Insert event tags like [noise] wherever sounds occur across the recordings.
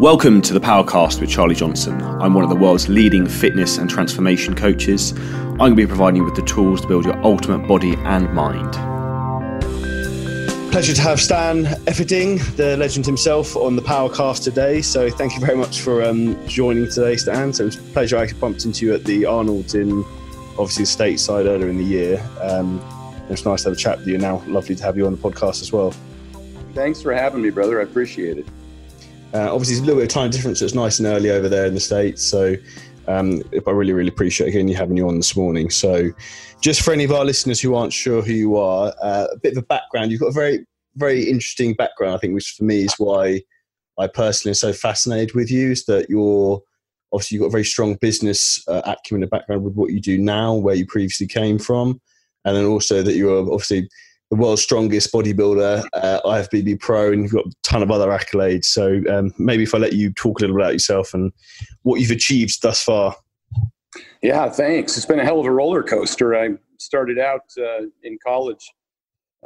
Welcome to the Powercast with Charlie Johnson. I'm one of the world's leading fitness and transformation coaches. I'm going to be providing you with the tools to build your ultimate body and mind. Pleasure to have Stan Efferding, the legend himself, on the Powercast today. So thank you very much for um, joining today, Stan. So it was a pleasure. I bumped into you at the Arnold's in obviously the stateside earlier in the year. Um, it's nice to have a chat with you now. Lovely to have you on the podcast as well. Thanks for having me, brother. I appreciate it. Uh, obviously, a little bit of time difference, so it's nice and early over there in the States. So um, I really, really appreciate again you having you on this morning. So, just for any of our listeners who aren't sure who you are, uh, a bit of a background. You've got a very, very interesting background. I think, which for me is why I personally am so fascinated with you. Is that you're obviously you've got a very strong business uh, acumen and background with what you do now, where you previously came from, and then also that you're obviously the world's strongest bodybuilder, uh, IFBB pro, and you've got a ton of other accolades. So um, maybe if I let you talk a little bit about yourself and what you've achieved thus far. Yeah, thanks. It's been a hell of a roller coaster. I started out uh, in college,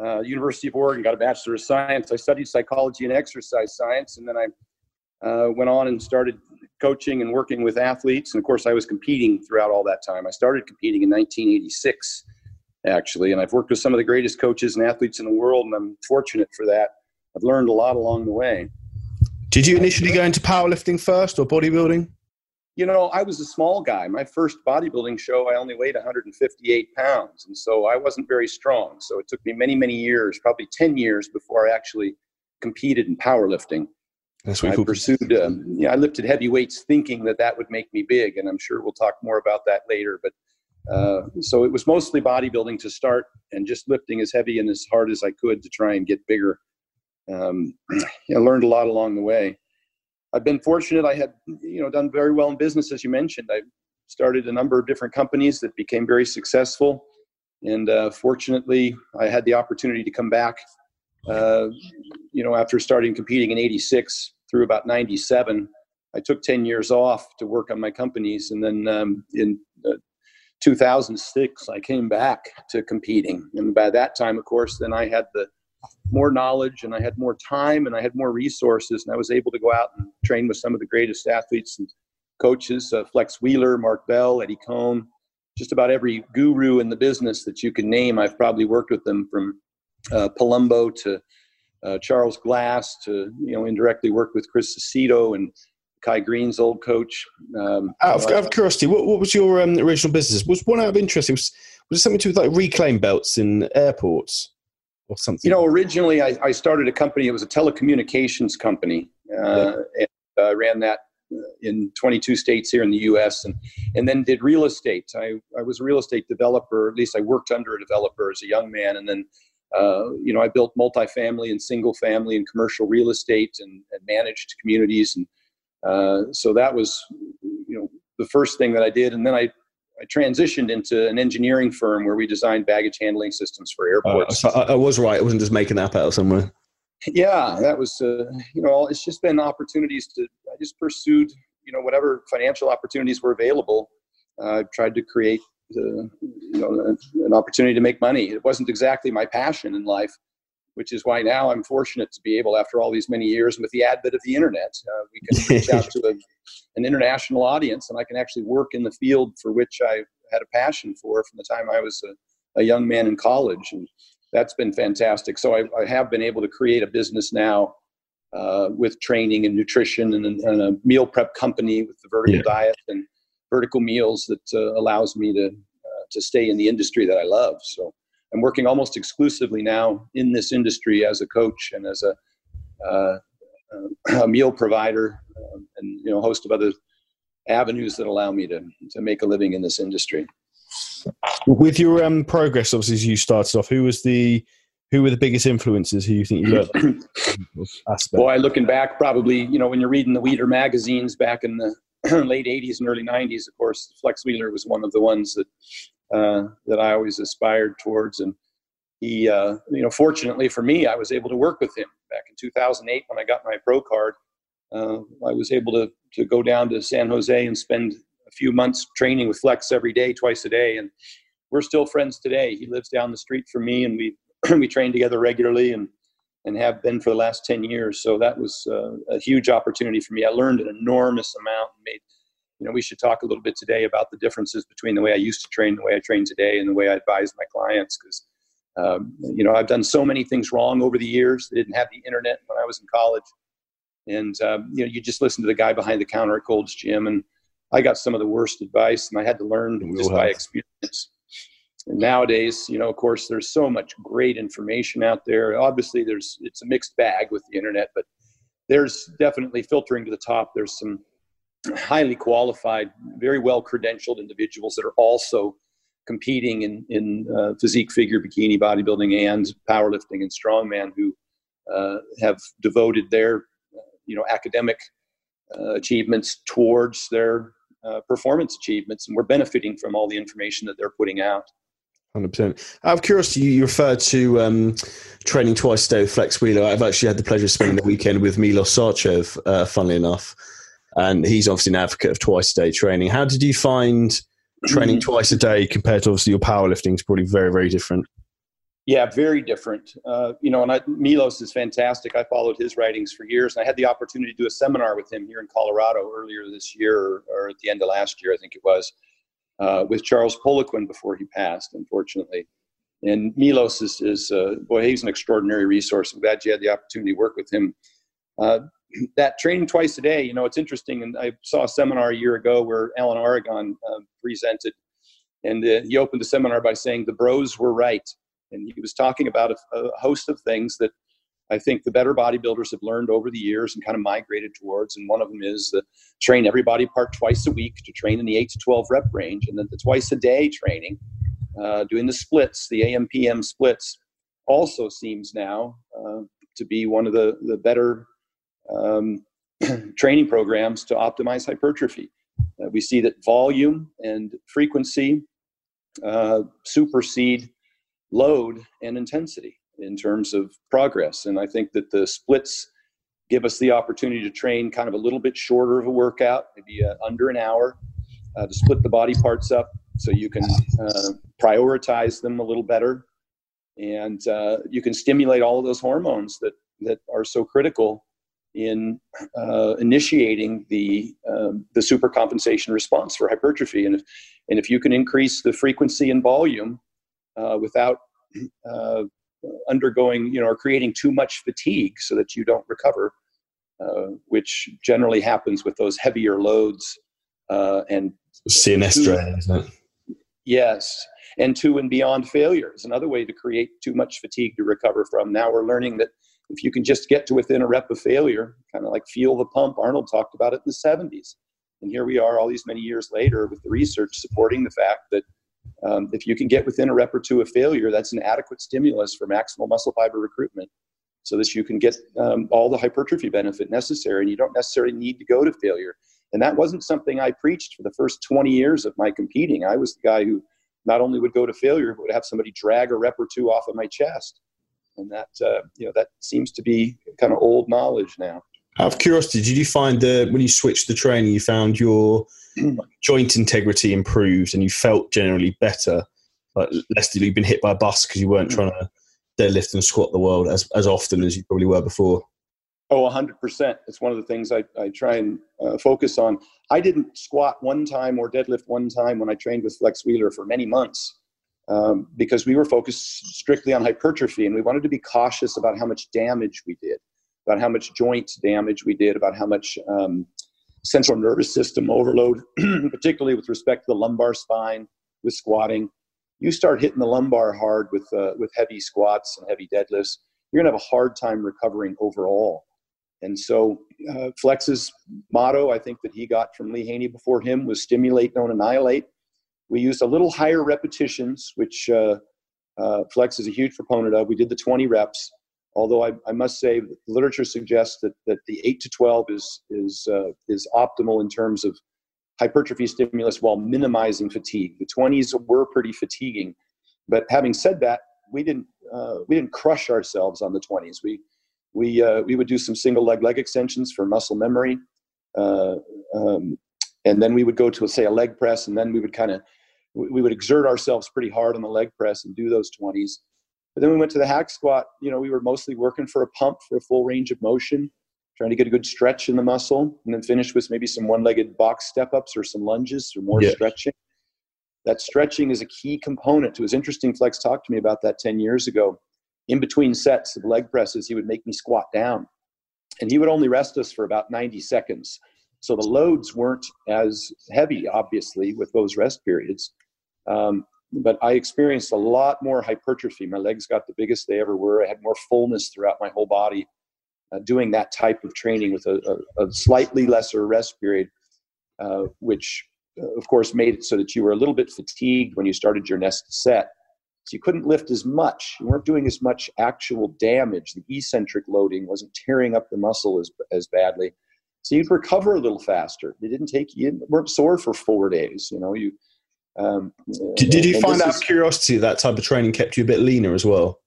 uh, University of Oregon, got a Bachelor of Science. I studied psychology and exercise science, and then I uh, went on and started coaching and working with athletes. And of course, I was competing throughout all that time. I started competing in 1986 actually. And I've worked with some of the greatest coaches and athletes in the world, and I'm fortunate for that. I've learned a lot along the way. Did you initially go into powerlifting first or bodybuilding? You know, I was a small guy. My first bodybuilding show, I only weighed 158 pounds. And so I wasn't very strong. So it took me many, many years, probably 10 years before I actually competed in powerlifting. That's what I pursued. Um, yeah, I lifted heavy weights thinking that that would make me big, and I'm sure we'll talk more about that later. But uh, so it was mostly bodybuilding to start and just lifting as heavy and as hard as I could to try and get bigger. Um, [clears throat] I learned a lot along the way. I've been fortunate. I had, you know, done very well in business, as you mentioned. I started a number of different companies that became very successful. And uh, fortunately, I had the opportunity to come back, uh, you know, after starting competing in 86 through about 97. I took 10 years off to work on my companies. And then um, in uh, 2006, I came back to competing. And by that time, of course, then I had the more knowledge and I had more time and I had more resources. And I was able to go out and train with some of the greatest athletes and coaches uh, Flex Wheeler, Mark Bell, Eddie Coan, just about every guru in the business that you can name. I've probably worked with them from uh, Palumbo to uh, Charles Glass to, you know, indirectly worked with Chris Aceto and Kai Greene's old coach. Um, out, of, out, of, curiosity, what, what was your um, original business? Was one out of interest? Was was it something to do with like reclaim belts in airports or something? You know, originally I, I started a company. It was a telecommunications company, uh, yeah. and uh, ran that uh, in 22 states here in the U.S. and and then did real estate. I I was a real estate developer. At least I worked under a developer as a young man, and then. Uh, you know, I built multifamily and single family and commercial real estate and, and managed communities and uh, so that was, you know, the first thing that I did, and then I I transitioned into an engineering firm where we designed baggage handling systems for airports. Uh, so I, I, was right; I wasn't just making that out of somewhere. Yeah, that was, uh, you know, it's just been opportunities to. I just pursued, you know, whatever financial opportunities were available. I uh, tried to create, you know, an opportunity to make money. It wasn't exactly my passion in life, which is why now I'm fortunate to be able, after all these many years, with the advent of the internet, uh, we can [laughs] reach out to a, an international audience, and I can actually work in the field for which I had a passion for from the time I was a, a young man in college, and that's been fantastic. So I, I have been able to create a business now uh, with training and nutrition, and, and, a meal prep company with the vertical yeah. diet and vertical meals that uh, allows me to uh, to stay in the industry that I love. So I'm working almost exclusively now in this industry as a coach and as a, uh, [clears throat] a meal provider um, and you know a host of other avenues that allow me to to make a living in this industry. With your um, progress, obviously, as you started off, who was the who were the biggest influences who you think you [clears throat] learned? Boy, looking back, probably you know when you're reading the Weider magazines back in the [clears throat] late 80s and early 90s, of course, Flex Wheeler was one of the ones that uh, that I always aspired towards. And he, uh, you know, fortunately for me, I was able to work with him back in 2008 when I got my pro card. Uh, I was able to to go down to San Jose and spend a few months training with Flex every day, twice a day, and we're still friends today. He lives down the street from me, and we [clears throat] we train together regularly. And and have been for the last 10 years. So that was uh, a huge opportunity for me. I learned an enormous amount and made, you know, we should talk a little bit today about the differences between the way I used to train, the way I train today, and the way I advise my clients. Because, um, you know, I've done so many things wrong over the years. I didn't have the internet when I was in college. And, um, you know, you just listen to the guy behind the counter at Gold's Gym. And I got some of the worst advice, and I had to learn just by experience. And nowadays, you know, of course, there's so much great information out there. Obviously, there's it's a mixed bag with the internet, but there's definitely filtering to the top. There's some highly qualified, very well credentialed individuals that are also competing in in uh, physique, figure, bikini, bodybuilding, and powerlifting and strongman who uh, have devoted their you know academic uh, achievements towards their uh, performance achievements, and we're benefiting from all the information that they're putting out. Hundred percent. Out of curiosity, you referred to um, training twice a day with Flex Wheeler. I've actually had the pleasure of spending the weekend with Milos Sarcev, uh, funnily enough, and he's obviously an advocate of twice a day training. How did you find training mm-hmm. twice a day compared to obviously your powerlifting? Is probably very very different. Yeah, very different. Uh, you know, and I, Milos is fantastic. I followed his writings for years, and I had the opportunity to do a seminar with him here in Colorado earlier this year, or, or at the end of last year, I think it was uh, with Charles Poliquin before he passed, unfortunately. And Milos is, is uh, boy, he's an extraordinary resource. I'm glad you had the opportunity to work with him. Uh, that training twice a day, you know, it's interesting. And I saw a seminar a year ago where Alan Aragon uh, presented, and uh, he opened the seminar by saying the bros were right. And he was talking about a, a host of things that I think the better bodybuilders have learned over the years and kind of migrated towards. And one of them is the train every body part twice a week to train in the 8 to 12 rep range. And then the twice a day training, uh, doing the splits, the AM/PM splits, also seems now uh, to be one of the, the better um, [clears throat] training programs to optimize hypertrophy. Uh, we see that volume and frequency uh, supersede load and intensity in terms of progress. And I think that the splits give us the opportunity to train kind of a little bit shorter of a workout, maybe uh, under an hour, uh, to split the body parts up so you can uh, prioritize them a little better. And uh, you can stimulate all of those hormones that, that are so critical in uh, initiating the, um, the supercompensation response for hypertrophy. And if, and if you can increase the frequency and volume uh, without undergoing, you know, or creating too much fatigue so that you don't recover, uh, which generally happens with those heavier loads. Uh, and CNS drain, isn't it? Yes. And two and beyond failure is another way to create too much fatigue to recover from. Now we're learning that if you can just get to within a rep of failure, kind of like feel the pump, Arnold talked about it in the 70s. And here we are all these many years later with the research supporting the fact that um, if you can get within a rep or two of failure, that's an adequate stimulus for maximal muscle fiber recruitment so that you can get um, all the hypertrophy benefit necessary and you don't necessarily need to go to failure. And that wasn't something I preached for the first 20 years of my competing. I was the guy who not only would go to failure, but would have somebody drag a rep or two off of my chest. And that, uh, you know, that seems to be kind of old knowledge now. Out of curiosity, did you find that when you switched the training, you found your joint integrity improved and you felt generally better, like less you've been hit by a bus because you weren't mm. trying to deadlift and squat the world as, as often as you probably were before? Oh, 100%. It's one of the things I, I try and uh, focus on. I didn't squat one time or deadlift one time when I trained with Flex Wheeler for many months um, because we were focused strictly on hypertrophy and we wanted to be cautious about how much damage we did, about how much joint damage we did, about how much um, central nervous system overload, [clears throat] particularly with respect to the lumbar spine with squatting. You start hitting the lumbar hard with uh, with heavy squats and heavy deadlifts, you're gonna have a hard time recovering overall. And so, uh, Flex's motto, I think that he got from Lee Haney before him, was stimulate, don't annihilate. We used a little higher repetitions, which uh, uh, Flex is a huge proponent of. We did the 20 reps, although I, I must say the literature suggests that, that the 8 to 12 is, is, uh, is optimal in terms of hypertrophy stimulus while minimizing fatigue. The 20s were pretty fatiguing. But having said that, we didn't, uh, we didn't crush ourselves on the 20s. We, we, uh, we would do some single leg leg extensions for muscle memory. Uh, um, and then we would go to, say, a leg press, and then we would kind of we would exert ourselves pretty hard on the leg press and do those 20s But then we went to the hack squat. You know, we were mostly working for a pump for a full range of motion, trying to get a good stretch in the muscle, and then finish with maybe some one-legged box step-ups or some lunges or more yeah. stretching. That stretching is a key component. It was interesting. Flex talked to me about that 10 years ago. In between sets of leg presses, he would make me squat down, and he would only rest us for about 90 seconds. So the loads weren't as heavy, obviously, with those rest periods. Um, but I experienced a lot more hypertrophy. My legs got the biggest they ever were. I had more fullness throughout my whole body uh, doing that type of training with a, a, a slightly lesser rest period, uh, which uh, of course made it so that you were a little bit fatigued when you started your next set. So you couldn't lift as much. You weren't doing as much actual damage. The eccentric loading wasn't tearing up the muscle as, as badly. So you'd recover a little faster. It didn't take you weren't sore for four days. You know, you um, did, did you find out is, curiosity that type of training kept you a bit leaner as well?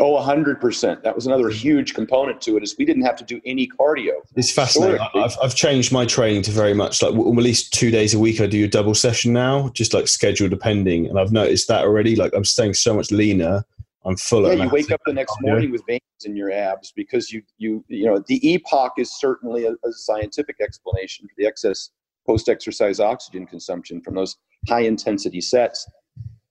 Oh, 100%. That was another huge component to it is we didn't have to do any cardio. It's fascinating. I've, I've changed my training to very much like at least two days a week I do a double session now, just like schedule depending. And I've noticed that already. Like I'm staying so much leaner. I'm fuller. Yeah, you wake up the next morning with veins in your abs because you, you, you know, the EPOC is certainly a, a scientific explanation for the excess post-exercise oxygen consumption from those high intensity sets.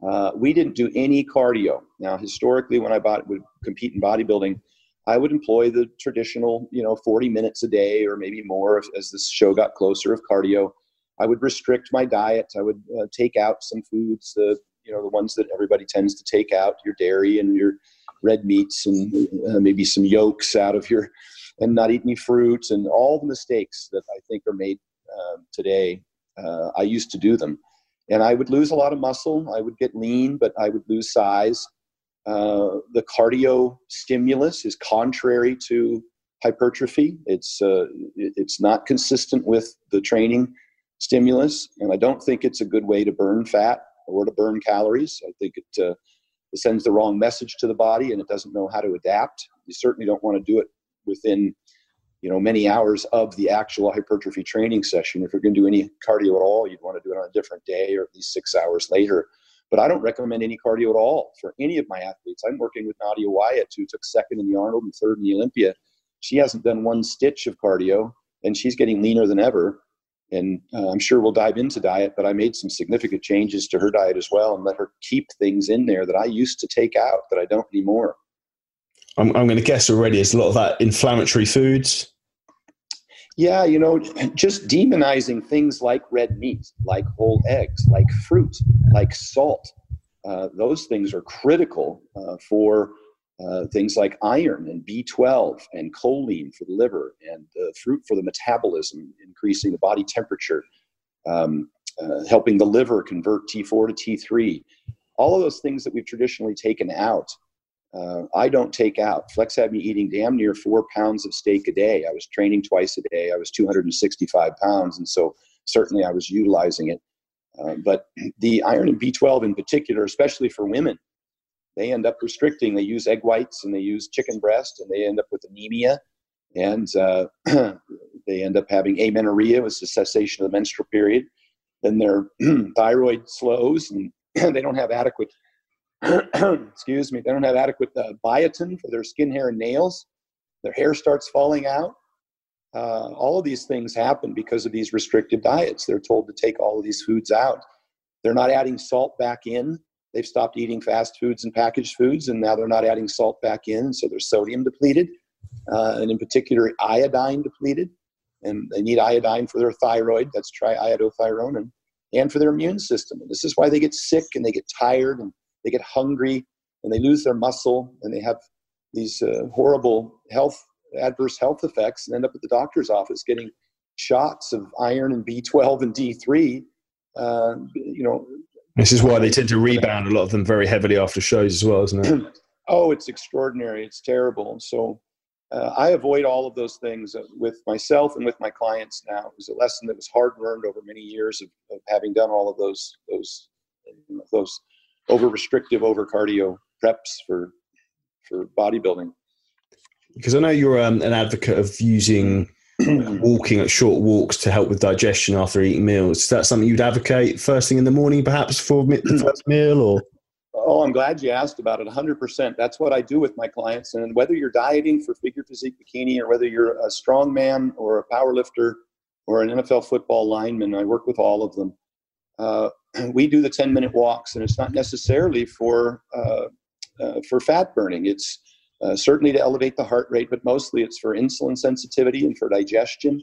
Uh, we didn't do any cardio. Now, historically, when I bought, would compete in bodybuilding, I would employ the traditional, you know, 40 minutes a day or maybe more as this show got closer of cardio. I would restrict my diet. I would uh, take out some foods, the you know the ones that everybody tends to take out, your dairy and your red meats and uh, maybe some yolks out of your, and not eat any fruits and all the mistakes that I think are made uh, today. Uh, I used to do them and I would lose a lot of muscle. I would get lean, but I would lose size. Uh, the cardio stimulus is contrary to hypertrophy. It's uh, it's not consistent with the training stimulus, and I don't think it's a good way to burn fat or to burn calories. I think it, uh, it sends the wrong message to the body, and it doesn't know how to adapt. You certainly don't want to do it within you know many hours of the actual hypertrophy training session. If you're going to do any cardio at all you'd want to do it on a different day or at least six hours later. But i don't recommend any cardio at all for any of my athletes. I'm working with nadia wyatt who took second in the arnold and third in the olympia. She hasn't done one stitch of cardio and she's getting leaner than ever. And uh, i'm sure we'll dive into diet but i made some significant changes to her diet as well and let her keep things in there that i used to take out that i don't anymore I'm, I'm going to guess already is a lot of that inflammatory foods. Yeah, you know, just demonizing things like red meat, like whole eggs, like fruit, like salt. Uh, those things are critical uh, for uh, things like iron and B12 and choline for the liver and fruit for the metabolism, increasing the body temperature, um, uh, helping the liver convert T4 to T3. All of those things that we've traditionally taken out uh, I don't take out. Flex had me eating damn near four pounds of steak a day. I was training twice a day. I was 265 pounds, and so certainly I was utilizing it. Uh, but [clears throat] the iron and B12 in particular, especially for women, they end up restricting. They use egg whites and they use chicken breast, and they end up with anemia, and uh, [clears throat] they end up having amenorrhea, which is the cessation of the menstrual period. Then their [clears throat] thyroid slows, and they don't have adequate [clears throat] excuse me, they don't have adequate uh, biotin for their skin, hair, and nails. Their hair starts falling out. Uh, all of these things happen because of these restricted diets. They're told to take all of these foods out. They're not adding salt back in. They've stopped eating fast foods and packaged foods, and now they're not adding salt back in. So they're sodium depleted, uh, and in particular, iodine depleted. And they need iodine for their thyroid. That's triiodothyronine, and for their immune system. And this is why they get sick and they get tired and they get hungry and they lose their muscle and they have these uh, horrible health adverse health effects and end up at the doctor's office getting shots of iron and B12 and D3. Uh, you know, this is why they tend to rebound a lot of them very heavily after shows as well, isn't it? [clears throat] oh, it's extraordinary. It's terrible. So uh, I avoid all of those things uh, with myself and with my clients now. It was a lesson that was hard learned over many years of, of having done all of those those those over restrictive, over cardio preps for for bodybuilding. Because I know you're um, an advocate of using [clears throat] walking at short walks to help with digestion after eating meals. Is that something you'd advocate first thing in the morning, perhaps for the first meal, or? Oh, I'm glad you asked about it 100%. That's what I do with my clients. And whether you're dieting for figure physique bikini or whether you're a strong man or a power lifter or an NFL football lineman, I work with all of them. Uh, [clears throat] we do the 10 minute walks, and it's not necessarily for, uh, uh, for fat burning. It's uh, certainly to elevate the heart rate, but mostly it's for insulin sensitivity and for digestion,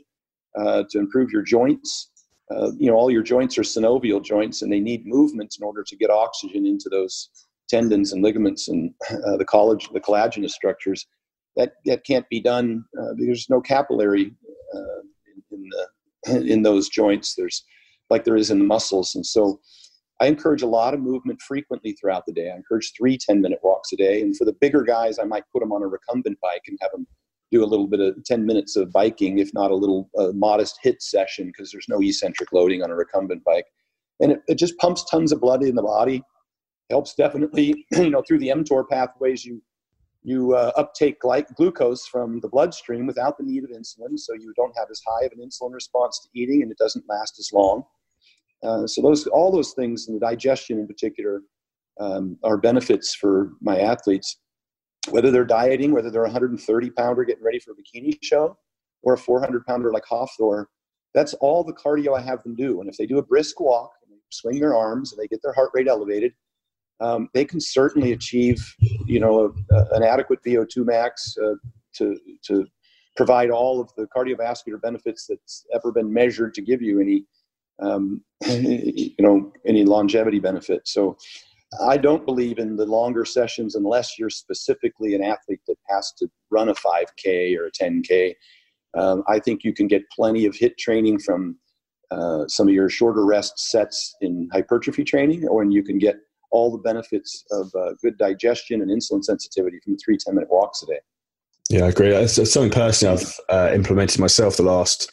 uh, to improve your joints. Uh, you know, all your joints are synovial joints, and they need movement in order to get oxygen into those tendons and ligaments and the college, the collagenous structures. That that can't be done. There's no capillary in, in, the in those joints. There's like there is in the muscles, and so I encourage a lot of movement frequently throughout the day. I encourage three 10 minute walks a day. And for the bigger guys, I might put them on a recumbent bike and have them do a little bit of 10 minutes of biking, if not a little modest HIIT session, because there's no eccentric loading on a recumbent bike. And it, it just pumps tons of blood in the body. Helps definitely, [clears throat] you know, through the mTOR pathways, you you uh, uptake gly- glucose from the bloodstream without the need of insulin, so you don't have as high of an insulin response to eating, and it doesn't last as long. Uh, so those all those things, and the digestion in particular, um, are benefits for my athletes whether they're dieting, whether they're a 130 pounder getting ready for a bikini show, or a 400 pounder like Hafthor, that's all the cardio I have them do. And if they do a brisk walk, and they swing their arms, and they get their heart rate elevated, um, they can certainly achieve, you know, a, a, an adequate VO2 max uh, to to provide all of the cardiovascular benefits that's ever been measured to give you any, um, [laughs] you know, any longevity benefit. So I don't believe in the longer sessions unless you're specifically an athlete that has to run a 5K or a 10K. Um, I think you can get plenty of HIIT training from uh, some of your shorter rest sets in hypertrophy training, or and you can get all the benefits of uh, good digestion and insulin sensitivity from three 10 minute walks a day. Yeah, I agree. It's something personally I've uh, implemented myself the last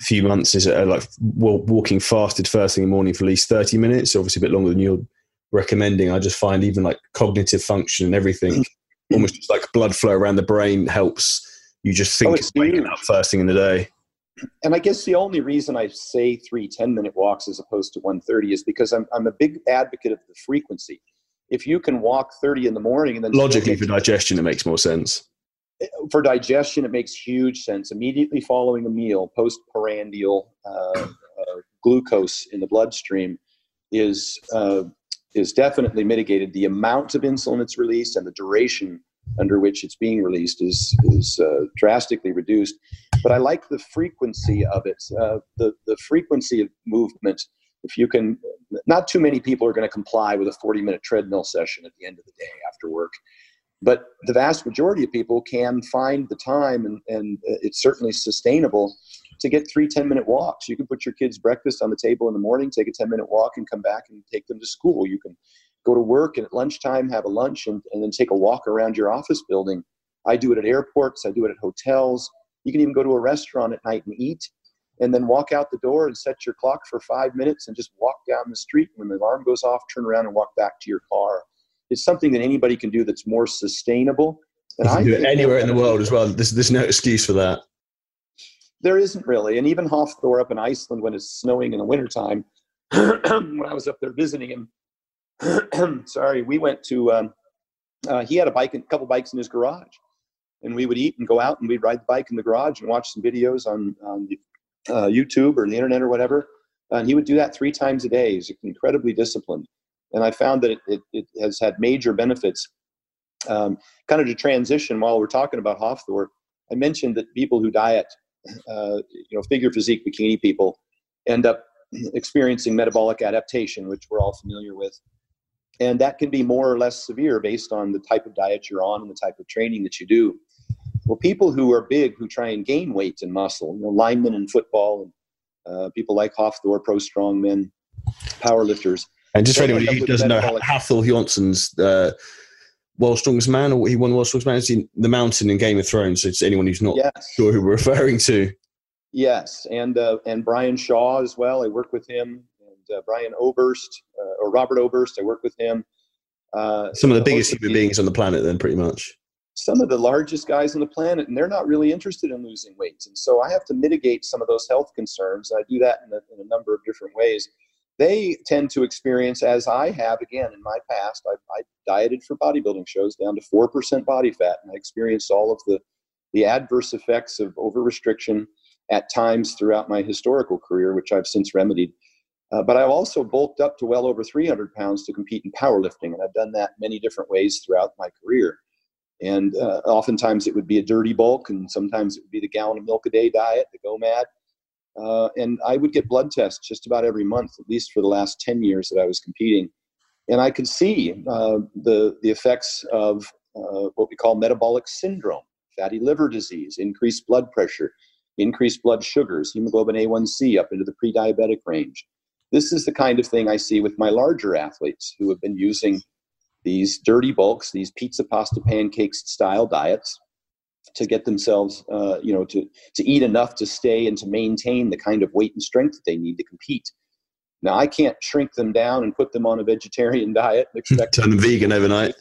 few months is uh, like walking fasted first thing in the morning for at least 30 minutes, obviously a bit longer than you're recommending. I just find even like cognitive function and everything, almost just like blood flow around the brain helps you just think oh, waking up first thing in the day. And I guess the only reason I say three 10 minute walks as opposed to 130 is because I'm, I'm a big advocate of the frequency. If you can walk 30 in the morning and then logically for digestion, it makes more sense. For digestion, it makes huge sense. Immediately following a meal, postprandial uh, uh, glucose in the bloodstream is uh, is definitely mitigated. The amount of insulin that's released and the duration under which it's being released is is uh, drastically reduced. But I like the frequency of it. Uh, the the frequency of movement. If you can, not too many people are going to comply with a 40 minute treadmill session at the end of the day after work. But the vast majority of people can find the time, and, and it's certainly sustainable to get three 10 minute walks. You can put your kids' breakfast on the table in the morning, take a 10 minute walk, and come back and take them to school. You can go to work and at lunchtime have a lunch and, and then take a walk around your office building. I do it at airports, I do it at hotels. You can even go to a restaurant at night and eat and then walk out the door and set your clock for five minutes and just walk down the street. When the alarm goes off, turn around and walk back to your car. It's something that anybody can do that's more sustainable. And I do it anywhere in the world as well. There's, there's no excuse for that. There isn't really. And even Hafthor up in Iceland when it's snowing in the wintertime, [clears throat] when I was up there visiting him, [clears throat] sorry, we went to, um, uh, he had a bike, a couple bikes in his garage. And we would eat and go out and we'd ride the bike in the garage and watch some videos on, on the, uh, YouTube or the internet or whatever. And he would do that three times a day. He's incredibly disciplined. And I found that it, it, it has had major benefits. Um, kind of to transition while we're talking about Hafthor, I mentioned that people who diet uh, you know, figure physique bikini people end up experiencing metabolic adaptation, which we're all familiar with. And that can be more or less severe based on the type of diet you're on and the type of training that you do. Well, people who are big, who try and gain weight and muscle, you know, linemen in football, and uh, people like Hafthor, pro strongmen, powerlifters. And just for anyone who doesn't know, Hafthor Johansson's uh, World's Strongest Man, or he won World's Strongest Man. It's the Mountain in Game of Thrones. So it's anyone who's not yes. sure who we're [laughs] referring to. Yes, and uh, and Brian Shaw as well. I work with him, and uh, Brian Oberst uh, or Robert Oberst. I work with him. Uh, some of the biggest human beings on the planet, then, pretty much. Some of the largest guys on the planet, and they're not really interested in losing weight. And so I have to mitigate some of those health concerns. I do that in a, in a number of different ways they tend to experience, as I have again in my past, I, I dieted for bodybuilding shows down to 4% body fat, and I experienced all of the, the adverse effects of over restriction at times throughout my historical career, which I've since remedied. Uh, but I've also bulked up to well over 300 pounds to compete in powerlifting, and I've done that many different ways throughout my career. And uh, oftentimes it would be a dirty bulk, and sometimes it would be the gallon of milk a day diet, the GOMAD. Uh, and I would get blood tests just about every month, at least for the last 10 years that I was competing. And I could see uh, the, the effects of uh, what we call metabolic syndrome, fatty liver disease, increased blood pressure, increased blood sugars, hemoglobin A1C up into the pre diabetic range. This is the kind of thing I see with my larger athletes who have been using these dirty bulks, these pizza, pasta, pancakes style diets to get themselves, uh, you know, to, to eat enough to stay and to maintain the kind of weight and strength that they need to compete. Now, I can't shrink them down and put them on a vegetarian [laughs] diet. And expect Turn them vegan overnight.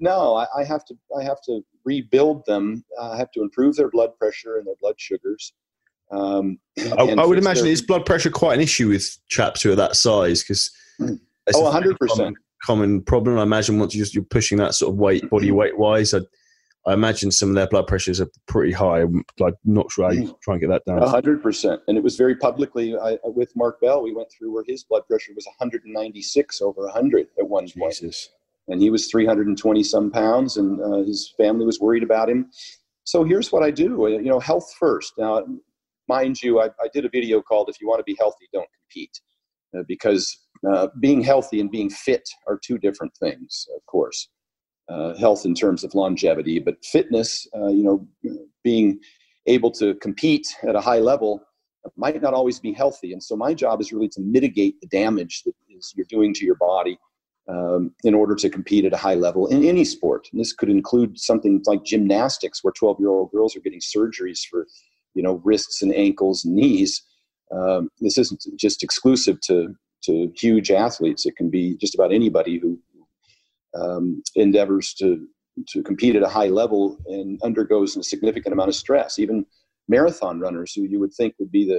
No, I, I, have to. I have to rebuild them. I have to improve their blood pressure and their blood sugars. Um, I, I, would imagine their, is blood pressure quite an issue with chaps who are that size because oh, 100 percent common problem. I imagine once you're, pushing that sort of weight, body mm-hmm. weight wise, I, I imagine some of their blood pressures are pretty high. I'm like not sure how you mm. try and get that down. hundred percent. And it was very publicly I, with Mark Bell. We went through where his blood pressure was 196 over 100 at one Jesus. point, and he was 320 some pounds, and uh, his family was worried about him. So here's what I do. You know, health first. Now, mind you, I, I did a video called "If You Want to Be Healthy, Don't Compete," uh, because uh, being healthy and being fit are two different things, of course. Uh, health in terms of longevity, but fitness, uh, you know, being able to compete at a high level might not always be healthy. And so my job is really to mitigate the damage that is you're doing to your body um, in order to compete at a high level in any sport. And this could include something like gymnastics, where 12 year old girls are getting surgeries for, you know, wrists and ankles and knees. Um, this isn't just exclusive to to huge athletes. It can be just about anybody who um, endeavors to to compete at a high level and undergoes a significant amount of stress. Even marathon runners, who you would think would be the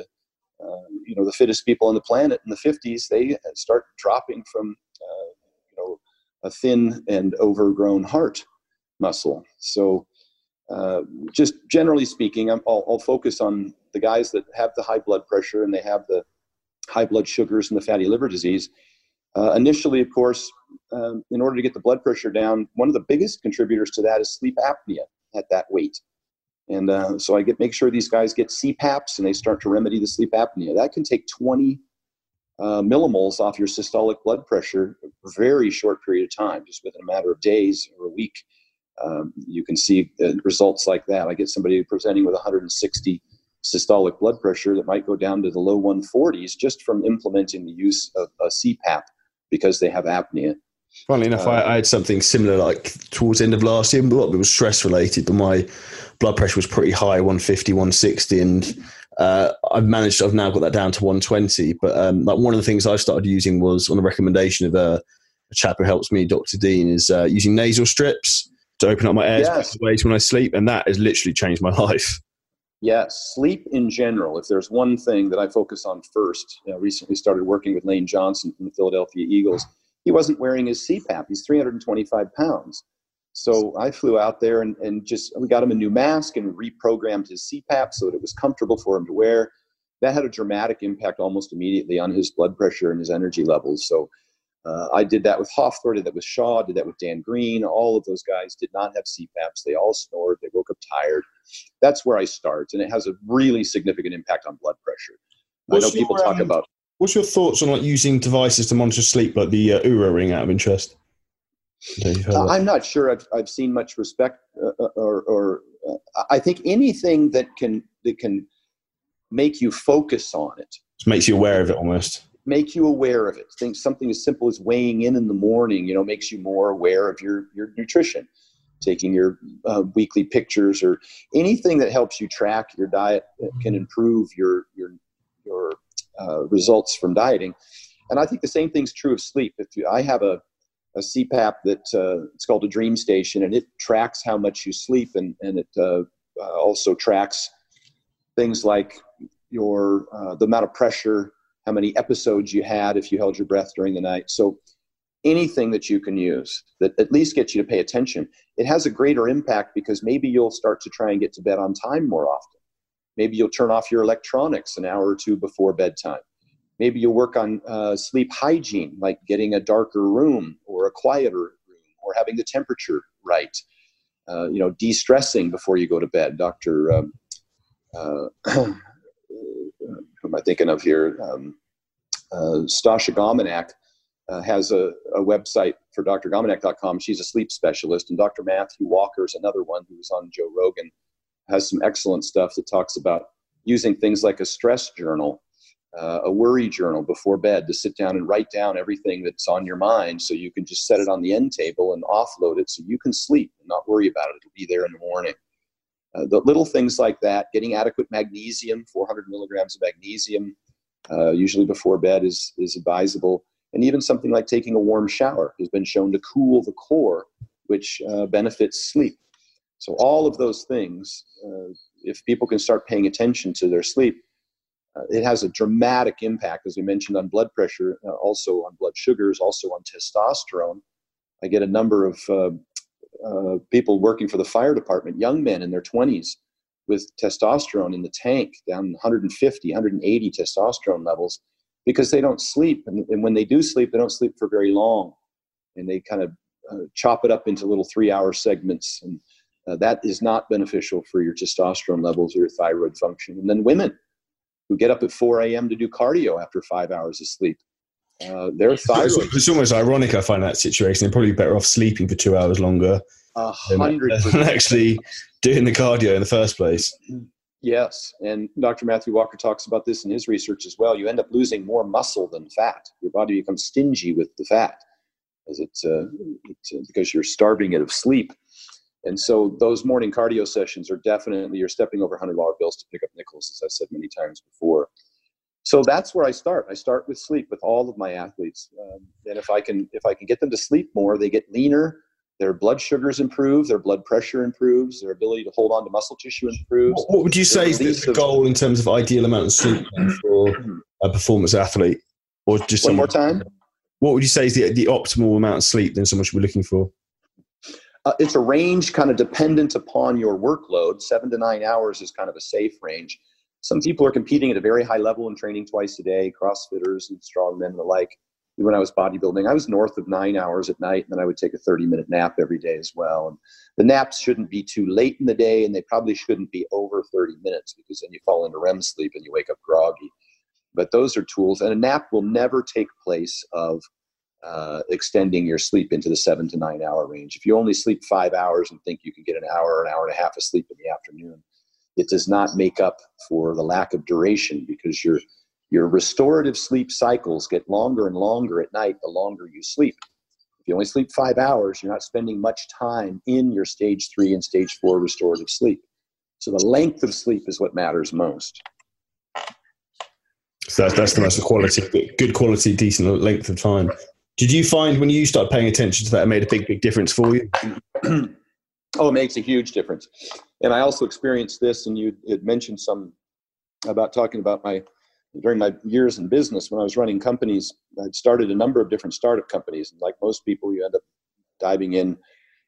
uh, you know the fittest people on the planet in the 50s, they start dropping from uh, you know a thin and overgrown heart muscle. So. Uh, just generally speaking, i will I'll focus on the guys that have the high blood pressure and they have the high blood sugars and the fatty liver disease. Uh, initially, of course, um, in order to get the blood pressure down, one of the biggest contributors to that is sleep apnea at that weight. And uh, so I get make sure these guys get CPAPs and they start to remedy the sleep apnea. That can take 20 uh, millimoles off your systolic blood pressure a very short period of time, just within a matter of days or a week. Um, you can see uh, results like that. I get somebody presenting with 160 systolic blood pressure that might go down to the low 140s just from implementing the use of a CPAP because they have apnea. Funnily enough, uh, I, I, had something similar like towards the end of last year, but it was stress related, but my blood pressure was pretty high 150, 160. And uh, I've managed, I've now got that down to 120. But um, like one of the things I started using was on the recommendation of a, a chap who helps me, Dr. Dean, is uh, using nasal strips to open up my air yes. when I sleep. And that has literally changed my [laughs] life. Yeah, sleep in general. If there's one thing that I focus on first, I recently started working with Lane Johnson from the Philadelphia Eagles. He wasn't wearing his CPAP. He's 325 pounds. So I flew out there and, and just we got him a new mask and reprogrammed his CPAP so that it was comfortable for him to wear. That had a dramatic impact almost immediately on his blood pressure and his energy levels. So uh, I did that with Hafthor, did that with Shaw, did that with Dan Green. All of those guys did not have CPAPs. They all snored. They woke up tired. That's where I start, and it has a really significant impact on blood pressure. What's I know people your, talk um, about. What's your thoughts on like using devices to monitor sleep, like the uh, Oura ring, out of interest? Uh, I'm not sure I've, I've seen much respect, uh, uh or, or uh, I think anything that can that can make you focus on it. Just makes you aware of it almost make you aware of it. Think something as simple as weighing in in the morning, you know, makes you more aware of your your nutrition. Taking your uh, weekly pictures or anything that helps you track your diet can improve your your your uh, results from dieting. And I think the same thing's true of sleep. If you, I have a a CPAP that uh, it's called a Dream Station, and it tracks how much you sleep, and and it uh, uh, also tracks things like your uh, the amount of pressure how many episodes you had if you held your breath during the night. So anything that you can use that at least gets you to pay attention, it has a greater impact because maybe you'll start to try and get to bed on time more often. Maybe you'll turn off your electronics an hour or two before bedtime. Maybe you'll work on uh, sleep hygiene, like getting a darker room or a quieter room or having the temperature right. Uh, you know, de-stressing before you go to bed. Dr. Um, uh, [clears throat] who am I thinking of here? Um, uh, Stasha Gominak uh, has a, a, website for drgominak.com. She's a sleep specialist, and Dr. Matthew Walker is another one who's on Joe Rogan. Has some excellent stuff that talks about using things like a stress journal, uh, a worry journal before bed to sit down and write down everything that's on your mind, so you can just set it on the end table and offload it, so you can sleep and not worry about it. It'll be there in the morning. Uh, the little things like that, getting adequate magnesium, 400 milligrams of magnesium, uh, usually before bed is is advisable and even something like taking a warm shower has been shown to cool the core, which uh, benefits sleep. So, all of those things, uh, if people can start paying attention to their sleep, uh, it has a dramatic impact, as we mentioned, on blood pressure, uh, also on blood sugars, also on testosterone. I get a number of uh, people working for the fire department, young men in their 20s, with testosterone in the tank, down 150, 180 testosterone levels because they don't sleep. And, and, when they do sleep, they don't sleep for very long. And they kind of uh, chop it up into little three hour segments. And uh, that is not beneficial for your testosterone levels or your thyroid function. And then women who get up at 4 a.m. to do cardio after five hours of sleep. Uh, their thyroid. It's, it's, almost ironic. I find that situation. They're probably better off sleeping for two hours longer than, than actually doing the cardio in the first place. Yes, and Dr. Matthew Walker talks about this in his research as well. You end up losing more muscle than fat. Your body becomes stingy with the fat, as it's, uh, it's uh, because you're starving it of sleep. And so those morning cardio sessions are definitely you're stepping over hundred dollar bills to pick up nickels, as I've said many times before. So that's where I start. I start with sleep with all of my athletes, um, and if I can if I can get them to sleep more, they get leaner their blood sugars improve, their blood pressure improves, their ability to hold on to muscle tissue improves. What, would you say is the, goal in terms of ideal amount of sleep [clears throat] for a performance athlete? Or just one more time? What would you say is the, the optimal amount of sleep then someone should be looking for? Uh, it's a range kind of dependent upon your workload. Seven to nine hours is kind of a safe range. Some people are competing at a very high level and training twice a day, CrossFitters and strongmen and the like when I was bodybuilding, I was north of nine hours at night, and then I would take a 30 minute nap every day as well. And the naps shouldn't be too late in the day, and they probably shouldn't be over 30 minutes because then you fall into REM sleep and you wake up groggy. But those are tools, and a nap will never take place of uh, extending your sleep into the seven to nine hour range. If you only sleep five hours and think you can get an hour an hour and a half of sleep in the afternoon, it does not make up for the lack of duration because you're your restorative sleep cycles get longer and longer at night the longer you sleep. If you only sleep five hours, you're not spending much time in your stage three and stage four restorative sleep. So the length of sleep is what matters most. So that's, that's the most quality, good quality, decent length of time. Did you find when you started paying attention to that, it made a big, big difference for you? [clears throat] oh, it makes a huge difference. And I also experienced this, and you had mentioned some about talking about my during my years in business, when I was running companies, I'd started a number of different startup companies. And like most people, you end up diving in,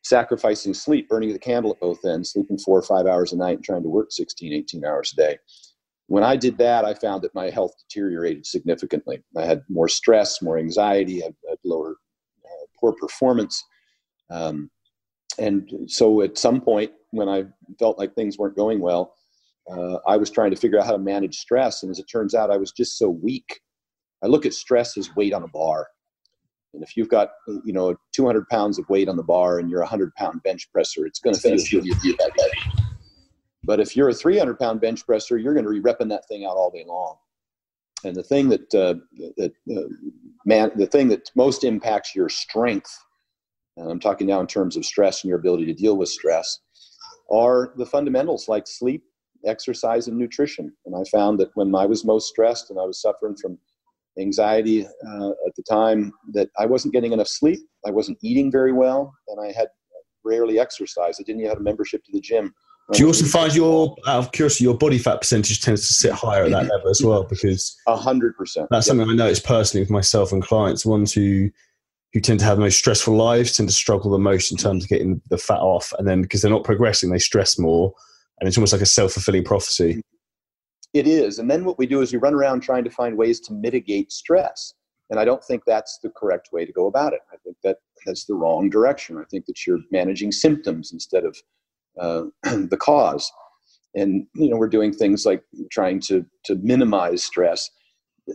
sacrificing sleep, burning the candle at both ends, sleeping four or five hours a night and trying to work 16, 18 hours a day. When I did that, I found that my health deteriorated significantly. I had more stress, more anxiety, I had lower, uh, poor performance. Um, and so at some point, when I felt like things weren't going well, uh, I was trying to figure out how to manage stress. And as it turns out, I was just so weak. I look at stress as weight on a bar. And if you've got, you know, 200 pounds of weight on the bar and you're a 100 pound bench presser, it's going to feel heavy. But if you're a 300 pound bench presser, you're going to be repping that thing out all day long. And the thing that, uh, that uh, man, the thing that most impacts your strength, and I'm talking now in terms of stress and your ability to deal with stress, are the fundamentals like sleep, exercise and nutrition. And I found that when I was most stressed and I was suffering from anxiety uh, at the time, that I wasn't getting enough sleep, I wasn't eating very well, and I had rarely exercise. I didn't even have a membership to the gym. Do you also find your, out of curiosity, your body fat percentage tends to sit higher at that level as well? Because a hundred percent. That's yep. something I notice personally with myself and clients. Ones who who tend to have the most stressful lives tend to struggle the most in terms of getting the fat off, and then because they're not progressing, they stress more, and it's almost like a self fulfilling prophecy. It is, and then what we do is we run around trying to find ways to mitigate stress, and I don't think that's the correct way to go about it. I think that that's the wrong direction. I think that you're managing symptoms instead of uh, [clears throat] the cause. And you know, we're doing things like trying to to minimize stress.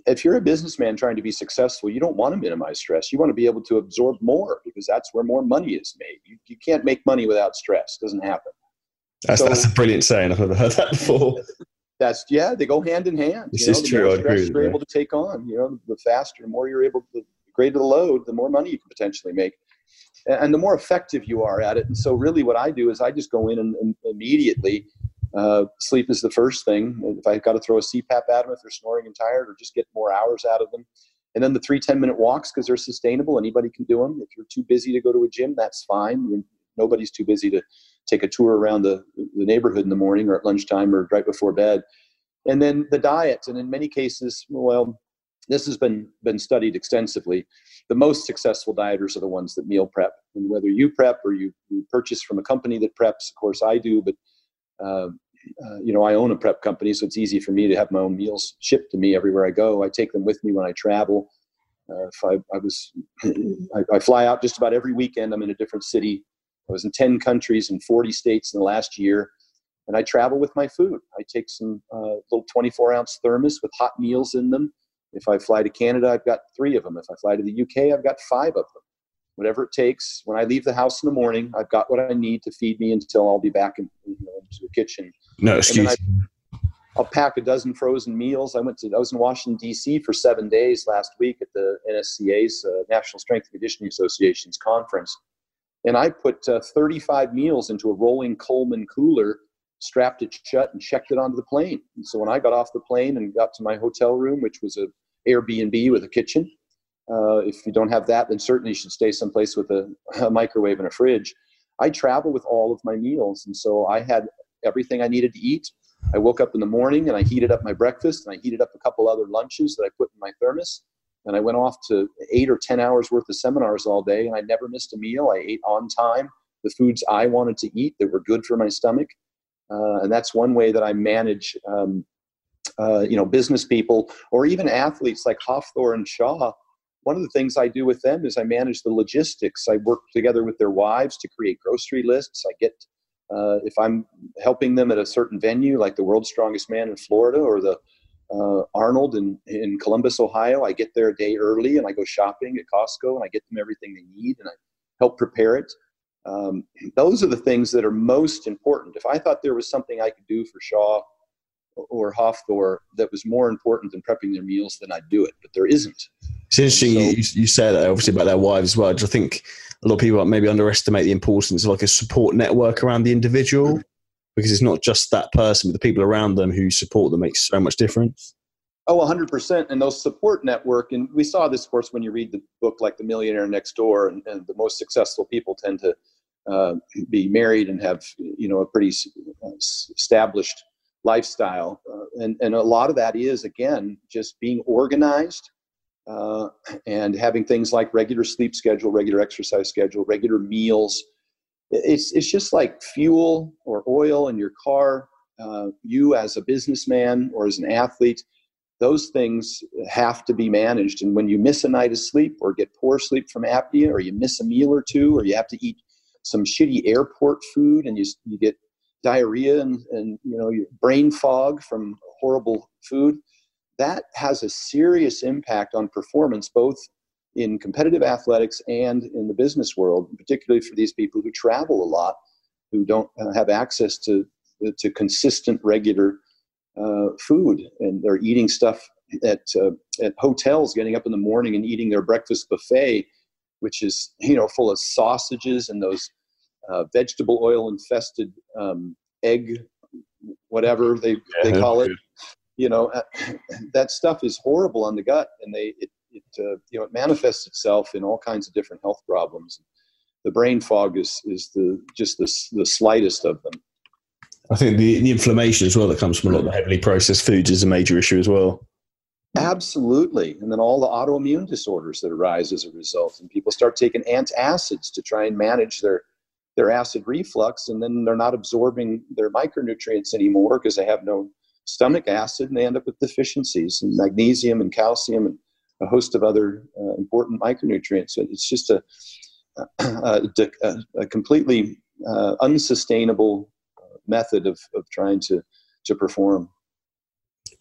If you're a businessman trying to be successful, you don't want to minimize stress. You want to be able to absorb more because that's where more money is made. You, you can't make money without stress. It doesn't happen. That's, so, that's a brilliant saying. I've never heard that before. That's yeah, they go hand in hand. This you know, is true. The more stress you're able to take on, you know, the faster, the more you're able to, the greater the load, the more money you can potentially make and the more effective you are at it. And so, really, what I do is I just go in and, and immediately uh, sleep is the first thing. If I've got to throw a CPAP at them if they're snoring and tired, or just get more hours out of them. And then the three 10 minute walks because they're sustainable. Anybody can do them. If you're too busy to go to a gym, that's fine. Nobody's too busy to take a tour around the, the neighborhood in the morning or at lunchtime or right before bed. And then the diet. And in many cases, well, this has been been studied extensively. The most successful dieters are the ones that meal prep, and whether you prep or you, you purchase from a company that preps, of course I do, but uh, uh, you know I own a prep company, so it's easy for me to have my own meals shipped to me everywhere I go. I take them with me when I travel. Uh, if I, I was, [clears throat] I, I, fly out just about every weekend. I'm in a different city. I was in 10 countries and 40 states in the last year, and I travel with my food. I take some uh, little 24 ounce thermos with hot meals in them if I fly to Canada, I've got three of them. If I fly to the UK, I've got five of them. Whatever it takes. When I leave the house in the morning, I've got what I need to feed me until I'll be back in, you know, into the kitchen. No excuse. I, I'll pack a dozen frozen meals. I went to I was in Washington D.C. for seven days last week at the NSCA's uh, National Strength and Conditioning Association's conference, and I put uh, 35 meals into a rolling Coleman cooler strapped it shut and checked it onto the plane. And so when I got off the plane and got to my hotel room, which was a Airbnb with a kitchen. Uh, if you don't have that, then certainly you should stay someplace with a, a, microwave and a fridge. I travel with all of my meals, and so I had everything I needed to eat. I woke up in the morning and I heated up my breakfast, and I heated up a couple other lunches that I put in my thermos. And I went off to eight or 10 hours worth of seminars all day, and I never missed a meal. I ate on time the foods I wanted to eat that were good for my stomach. Uh, and that's one way that I manage um, uh, you know, business people or even athletes like Hafthor and Shaw. One of the things I do with them is I manage the logistics. I work together with their wives to create grocery lists. I get uh, if I'm helping them at a certain venue, like the World's Strongest Man in Florida or the uh, Arnold in, in Columbus, Ohio, I get there a day early and I go shopping at Costco and I get them everything they need and I help prepare it. Um, those are the things that are most important. If I thought there was something I could do for Shaw or Hafthor that was more important than prepping their meals, then I'd do it. But there isn't. It's interesting so, you, you said that obviously about their wives as well. I think a lot of people maybe underestimate the importance of like a support network around the individual because it's not just that person, but the people around them who support them makes so much difference. Oh, 100%. And those support network, and we saw this, of course, when you read the book like The Millionaire Next Door, and, and the most successful people tend to uh, be married and have, you know, a pretty uh, established lifestyle. Uh, and, and a lot of that is, again, just being organized uh, and having things like regular sleep schedule, regular exercise schedule, regular meals. It's, it's just like fuel or oil in your car. Uh, you, as a businessman or as an athlete, those things have to be managed. And when you miss a night of sleep or get poor sleep from apnea or you miss a meal or two or you have to eat some shitty airport food and you, you get diarrhea and, and you know brain fog from horrible food that has a serious impact on performance both in competitive athletics and in the business world particularly for these people who travel a lot who don't uh, have access to to consistent regular uh, food. And they're eating stuff at uh, at hotels getting up in the morning and eating their breakfast buffet which is you know full of sausages and those uh, vegetable oil infested um, egg, whatever they, they call it. You know, [clears throat] that stuff is horrible on the gut, and they it, it uh, you know it manifests itself in all kinds of different health problems. The brain fog is is the just the the slightest of them. I think the, the inflammation as well that comes from a lot of the heavily processed foods is a major issue as well. Absolutely. And then all the autoimmune disorders that arise as a result. And people start taking antacids to try and manage their, their acid reflux, and then they're not absorbing their micronutrients anymore because they have no stomach acid, and they end up with deficiencies in magnesium and calcium and a host of other uh, important micronutrients. So it's just a, [clears throat] a, a, a completely uh, unsustainable method of, of trying to, to perform.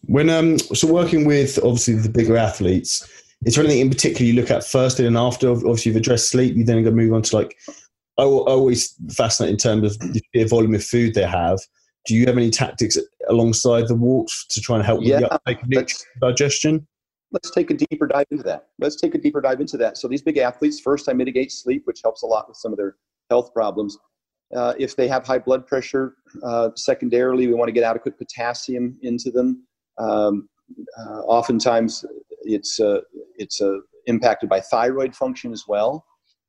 When um, so working with obviously the bigger athletes, is there anything in particular you look at first and after? Obviously, you've addressed sleep. You then go move on to like. I always fascinated in terms of the volume of food they have. Do you have any tactics alongside the walks to try and help yeah, with the uptake digestion? Let's take a deeper dive into that. Let's take a deeper dive into that. So these big athletes, first I mitigate sleep, which helps a lot with some of their health problems. Uh, if they have high blood pressure, uh, secondarily, we want to get adequate potassium into them. Um, uh, oftentimes, it's uh, it's uh, impacted by thyroid function as well.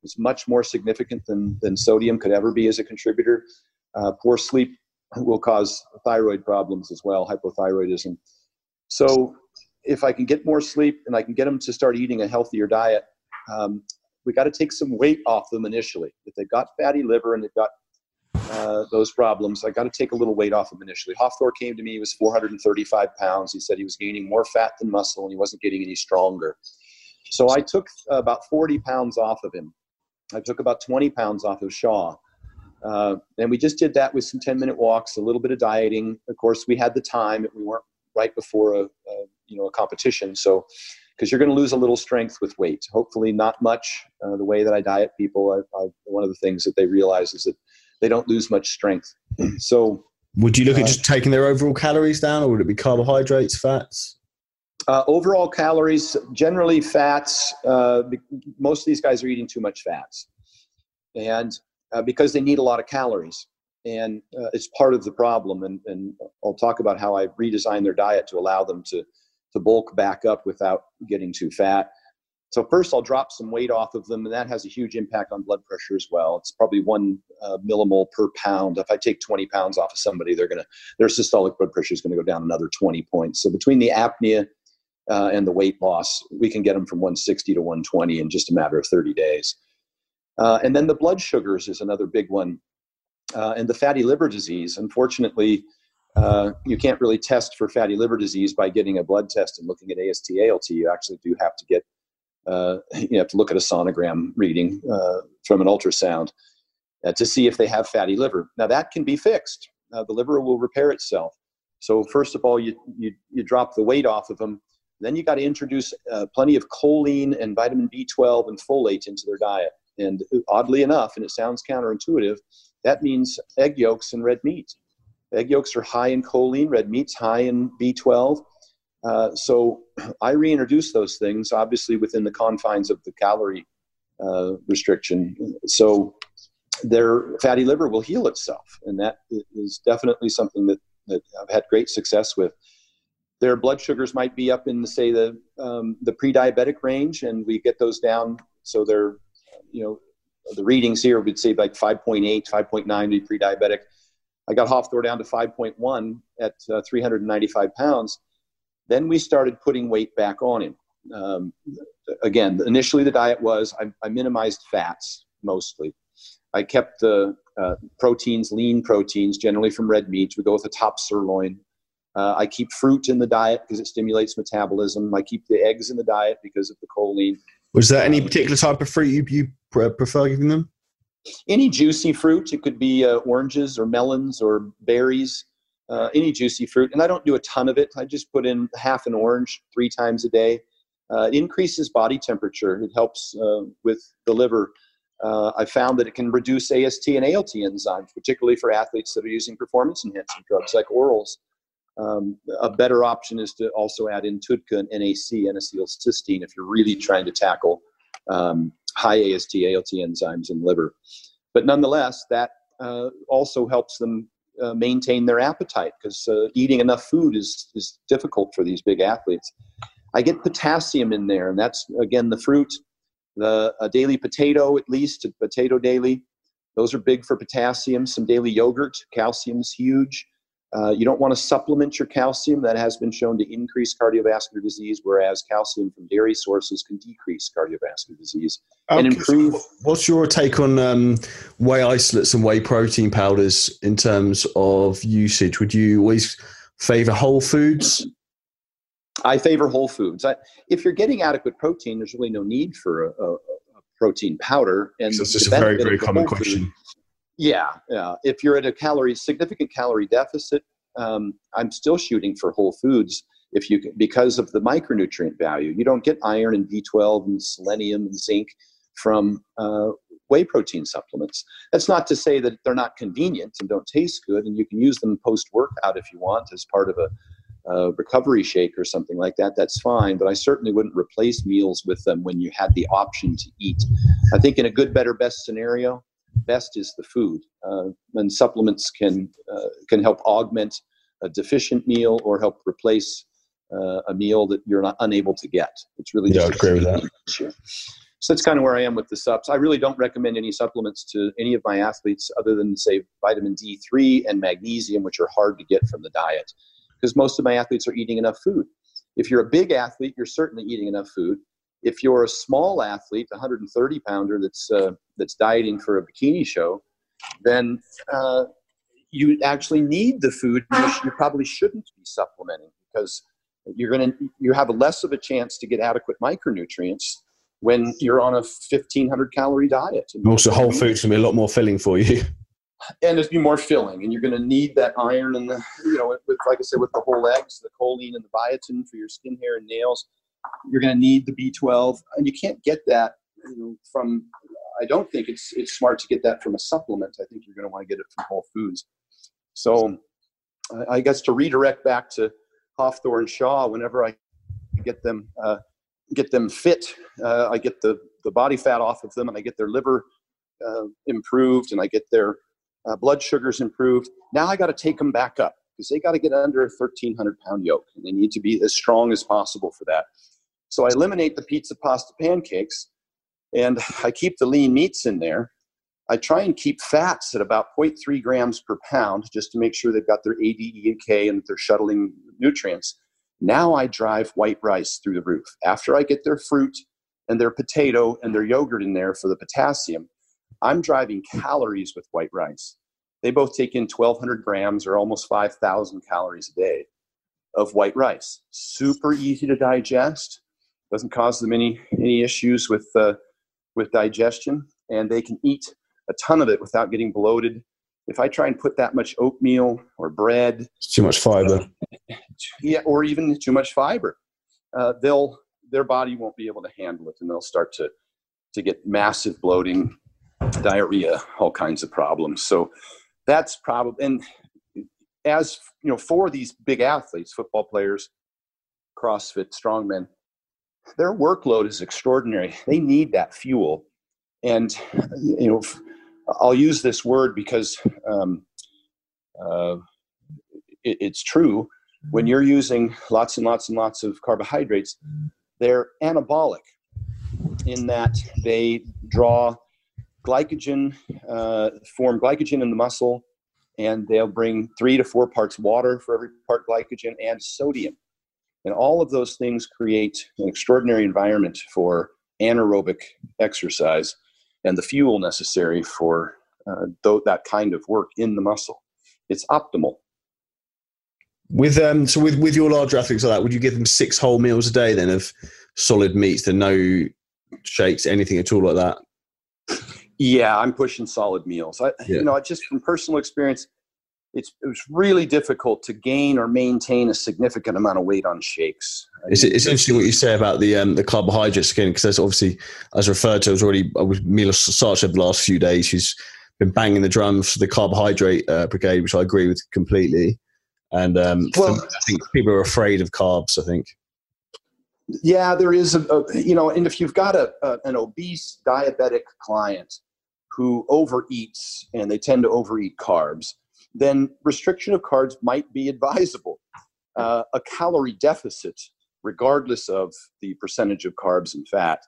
It's much more significant than than sodium could ever be as a contributor. Uh, poor sleep will cause thyroid problems as well, hypothyroidism. So, if I can get more sleep and I can get them to start eating a healthier diet, um, we got to take some weight off them initially. If they've got fatty liver and they've got uh, those problems. I got to take a little weight off him initially. Hafthor came to me, he was 435 pounds. He said he was gaining more fat than muscle and he wasn't getting any stronger. So I took about 40 pounds off of him. I took about 20 pounds off of Shaw. Uh, and we just did that with some 10 minute walks, a little bit of dieting. Of course, we had the time. We weren't right before a, a you know a competition, so because you're going to lose a little strength with weight. Hopefully, not much. Uh, the way that I diet people, I, I, one of the things that they realize is that they don't lose much strength. [clears throat] so, would you look uh, at just taking their overall calories down, or would it be carbohydrates, fats? Uh, overall calories, generally fats. Uh, most of these guys are eating too much fats, and uh, because they need a lot of calories, and uh, it's part of the problem. And, and I'll talk about how I redesigned their diet to allow them to to bulk back up without getting too fat. So first, I'll drop some weight off of them, and that has a huge impact on blood pressure as well. It's probably one uh, millimole per pound. If I take 20 pounds off of somebody, they're gonna their systolic blood pressure is going to go down another 20 points. So between the apnea uh, and the weight loss, we can get them from 160 to 120 in just a matter of 30 days. Uh, and then the blood sugars is another big one, uh, and the fatty liver disease. Unfortunately, uh, you can't really test for fatty liver disease by getting a blood test and looking at AST, ALT. You actually do have to get uh, [laughs] you have to look at a sonogram reading uh, from an ultrasound to see if they have fatty liver. Now that can be fixed. The liver will repair itself. So first of all, you, you, you drop the weight off of them. Then you got to introduce uh, plenty of choline and vitamin B12 and folate into their diet. And oddly enough, and it sounds counterintuitive, that means egg yolks and red meat. Egg yolks are high in choline, red meat's high in B12. Uh, so [clears throat] I reintroduce those things, obviously within the confines of the calorie uh, restriction. So their fatty liver will heal itself, and that is definitely something that, that I've had great success with. Their blood sugars might be up in, say, the um, the pre-diabetic range, and we get those down so they're, you know, the readings here would say like 5.8, 5.9 to be pre-diabetic. I got Hafthor down to 5.1 at uh, 395 pounds then we started putting weight back on him. Um, again, initially the diet was I, I, minimized fats mostly. I kept the uh, proteins, lean proteins, generally from red meats. We go with a top sirloin. Uh, I keep fruit in the diet because it stimulates metabolism. I keep the eggs in the diet because of the choline. Was there any particular type of fruit you, you prefer giving them? Any juicy fruit. It could be uh, oranges or melons or berries uh, any juicy fruit. And I don't do a ton of it. I just put in half an orange three times a day. Uh, it increases body temperature. It helps uh, with the liver. Uh, I found that it can reduce AST and ALT enzymes, particularly for athletes that are using performance enhancing drugs like orals. Um, a better option is to also add in TUDCA and NAC, N-acetylcysteine, if you're really trying to tackle um, high AST, ALT enzymes in liver. But nonetheless, that uh, also helps them uh, maintain their appetite because uh, eating enough food is, is difficult for these big athletes. I get potassium in there, and that's again the fruit, the a daily potato at least, a potato daily, Those are big for potassium. Some daily yogurt, calcium's huge. Uh, you don't want to supplement your calcium. That has been shown to increase cardiovascular disease, whereas calcium from dairy sources can decrease cardiovascular disease and improve. What's your take on um, whey isolates and whey protein powders in terms of usage? Would you always favor whole foods? I favor whole foods. I, if you're getting adequate protein, there's really no need for a, a, protein powder. And that's just a very, very common question. Food, yeah, yeah. If you're at a calorie significant calorie deficit, um, I'm still shooting for whole foods. If you because of the micronutrient value, you don't get iron and B12 and selenium and zinc from uh, whey protein supplements. That's not to say that they're not convenient and don't taste good, and you can use them post workout if you want as part of a, a, recovery shake or something like that. That's fine, but I certainly wouldn't replace meals with them when you had the option to eat. I think in a good, better, best scenario, best is the food, uh, and supplements can uh, can help augment a deficient meal or help replace uh, a meal that you're not unable to get. It's really yeah, I agree with that. Issue. So that's kind of where I am with the subs. I really don't recommend any supplements to any of my athletes other than say vitamin D3 and magnesium, which are hard to get from the diet because most of my athletes are eating enough food. If you're a big athlete, you're certainly eating enough food if you're a small athlete, 130 pounder that's uh, that's dieting for a bikini show, then uh, you actually need the food. You, sh- you probably shouldn't be supplementing because you're going to you have less of a chance to get adequate micronutrients when you're on a 1500 calorie diet. And also, whole foods can be a lot more filling for you. [laughs] And it's be more filling, and you're going to need that iron and the you know, with like I said, with the whole eggs, the choline and the biotin for your skin, hair, and nails you're going to need the B12, and you can't get that you know, from. I don't think it's it's smart to get that from a supplement. I think you're going to want to get it from whole foods. So, I guess to redirect back to Hafthor Shaw, whenever I get them uh, get them fit, uh, I get the the body fat off of them, and I get their liver uh, improved, and I get their uh, blood sugars improved. Now I got to take them back up because they got to get under a 1,300 pound yoke, and they need to be as strong as possible for that. So I eliminate the pizza pasta pancakes and I keep the lean meats in there. I try and keep fats at about 0.3 grams per pound just to make sure they've got their A, D, E, and K and they're shuttling nutrients. Now I drive white rice through the roof. After I get their fruit and their potato and their yogurt in there for the potassium, I'm driving calories with white rice. They both take in 1,200 grams or almost 5,000 calories a day of white rice. Super easy to digest doesn't cause them any any issues with uh, with digestion, and they can eat a ton of it without getting bloated. If I try and put that much oatmeal or bread, it's too much fiber, yeah, or even too much fiber, uh, they'll their body won't be able to handle it, and they'll start to to get massive bloating, diarrhea, all kinds of problems. So that's probably and as you know, for these big athletes, football players, CrossFit, strongmen, their workload is extraordinary. They need that fuel. And, you know, I'll use this word because um, uh, it, it's true. When you're using lots and lots and lots of carbohydrates, they're anabolic in that they draw glycogen, uh, form glycogen in the muscle, and they'll bring three to four parts water for every part glycogen and sodium. And all of those things create an extraordinary environment for anaerobic exercise and the fuel necessary for uh, th- that kind of work in the muscle. It's optimal. With um, so with with your larger athletes like that, would you give them six whole meals a day then of solid meats, then no shakes, anything at all like that? Yeah, I'm pushing solid meals. I, yeah. you know, just from personal experience, it's it was really difficult to gain or maintain a significant amount of weight on shakes. It's, it's interesting what you say about the um, the carbohydrates again, because there's obviously, as referred to, I was already with Milos Sarcev the last few days. She's been banging the drums for the carbohydrate uh, brigade, which I agree with completely. And um, well, I think people are afraid of carbs. I think. Yeah, there is a, a you know, and if you've got a, a an obese diabetic client who overeats and they tend to overeat carbs then restriction of carbs might be advisable. Uh, a calorie deficit, regardless of the percentage of carbs and fat,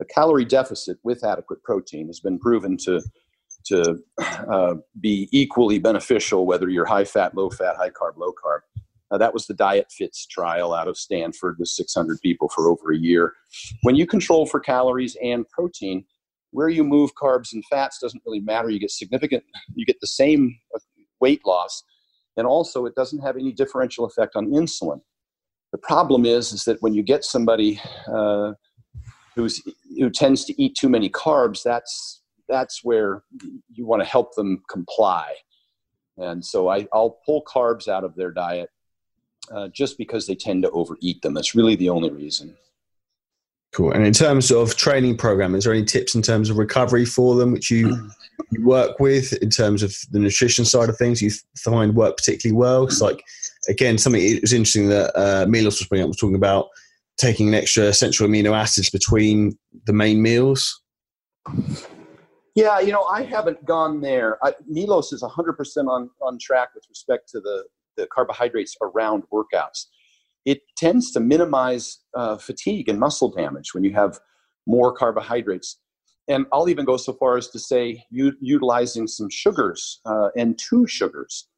a calorie deficit with adequate protein has been proven to to uh, be equally beneficial, whether you're high fat, low fat, high carb, low carb. Uh, that was the Diet Fits trial out of Stanford with 600 people for over a year. When you control for calories and protein, where you move carbs and fats doesn't really matter. You get significant, you get the same weight loss, and also it doesn't have any differential effect on insulin. The problem is, is that when you get somebody uh, who's who tends to eat too many carbs, that's that's where you want to help them comply. And so I, I'll pull carbs out of their diet uh, just because they tend to overeat them. That's really the only reason. Cool. And in terms of training program, is there any tips in terms of recovery for them which you, you work with in terms of the nutrition side of things you find work particularly well? It's like, again, something it was interesting that uh, Milos was bringing up, was talking about taking an extra essential amino acids between the main meals. Yeah, you know, I haven't gone there. I, Milos is 100% on, on track with respect to the, the carbohydrates around workouts. It tends to minimize uh, fatigue and muscle damage when you have more carbohydrates. And I'll even go so far as to say u- utilizing some sugars uh, and two sugars.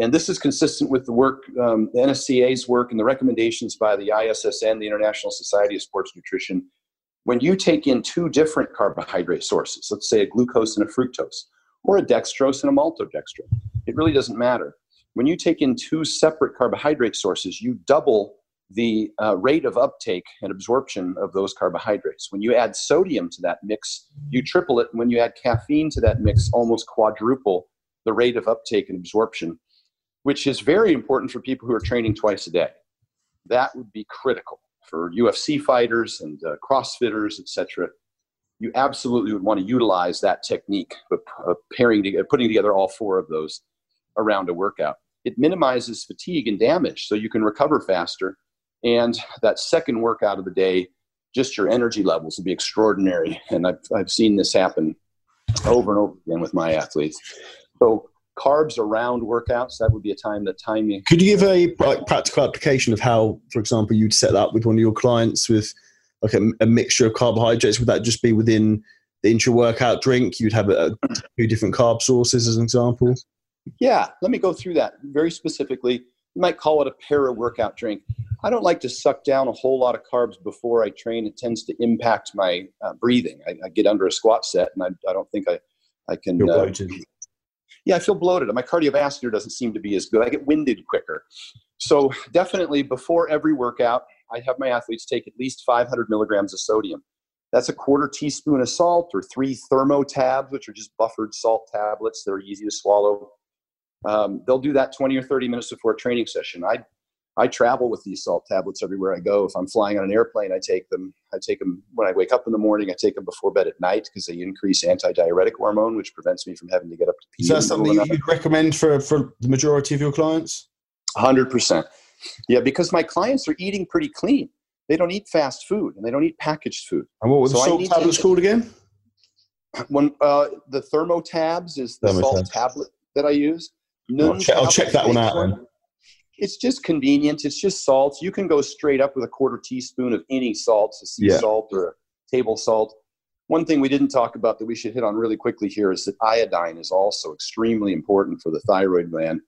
And this is consistent with the work, um, the NSCA's work, and the recommendations by the ISSN, the International Society of Sports Nutrition when you take in two different carbohydrate sources, let's say a glucose and a fructose, or a dextrose and a maltodextrin, it really doesn't matter. When you take in two separate carbohydrate sources, you double the uh, rate of uptake and absorption of those carbohydrates. When you add sodium to that mix, you triple it. And when you add caffeine to that mix, almost quadruple the rate of uptake and absorption, which is very important for people who are training twice a day. That would be critical for UFC fighters and uh, CrossFitters, etc. You absolutely would want to utilize that technique of, pairing together, putting together all four of those around a workout. It minimizes fatigue and damage, so you can recover faster. And that second workout of the day, just your energy levels will be extraordinary. And I've, I've seen this happen over and over again with my athletes. So carbs around workouts that would be a time that timing could you give a like, practical application of how for example you'd set that with one of your clients with like a, a mixture of carbohydrates would that just be within the intra workout drink you'd have a, a, two different carb sources as an example yeah let me go through that very specifically you might call it a para workout drink i don't like to suck down a whole lot of carbs before i train it tends to impact my uh, breathing I, I, get under a squat set and i, I don't think i i can uh, yeah, I feel bloated. My cardiovascular doesn't seem to be as good. I get winded quicker. So definitely before every workout, I have my athletes take at least 500 milligrams of sodium. That's a quarter teaspoon of salt or three Thermotabs, which are just buffered salt tablets that are easy to swallow. Um, they'll do that 20 or 30 minutes before a training session. I I travel with these salt tablets everywhere I go. If I'm flying on an airplane, I take them. I take them when I wake up in the morning. I take them before bed at night because they increase antidiuretic hormone, which prevents me from having to get up to pee. Is that something you'd recommend for, for the majority of your clients? 100%. Yeah, because my clients are eating pretty clean. They don't eat fast food and they don't eat packaged food. And what were the so salt tablets to, called again? When uh, the Thermotabs is the salt tablet that I use. I'll check, I'll check that one out. One it's just convenience. It's just salts. You can go straight up with a quarter teaspoon of any salts, a sea yeah. salt or a table salt. One thing we didn't talk about that we should hit on really quickly here is that iodine is also extremely important for the thyroid gland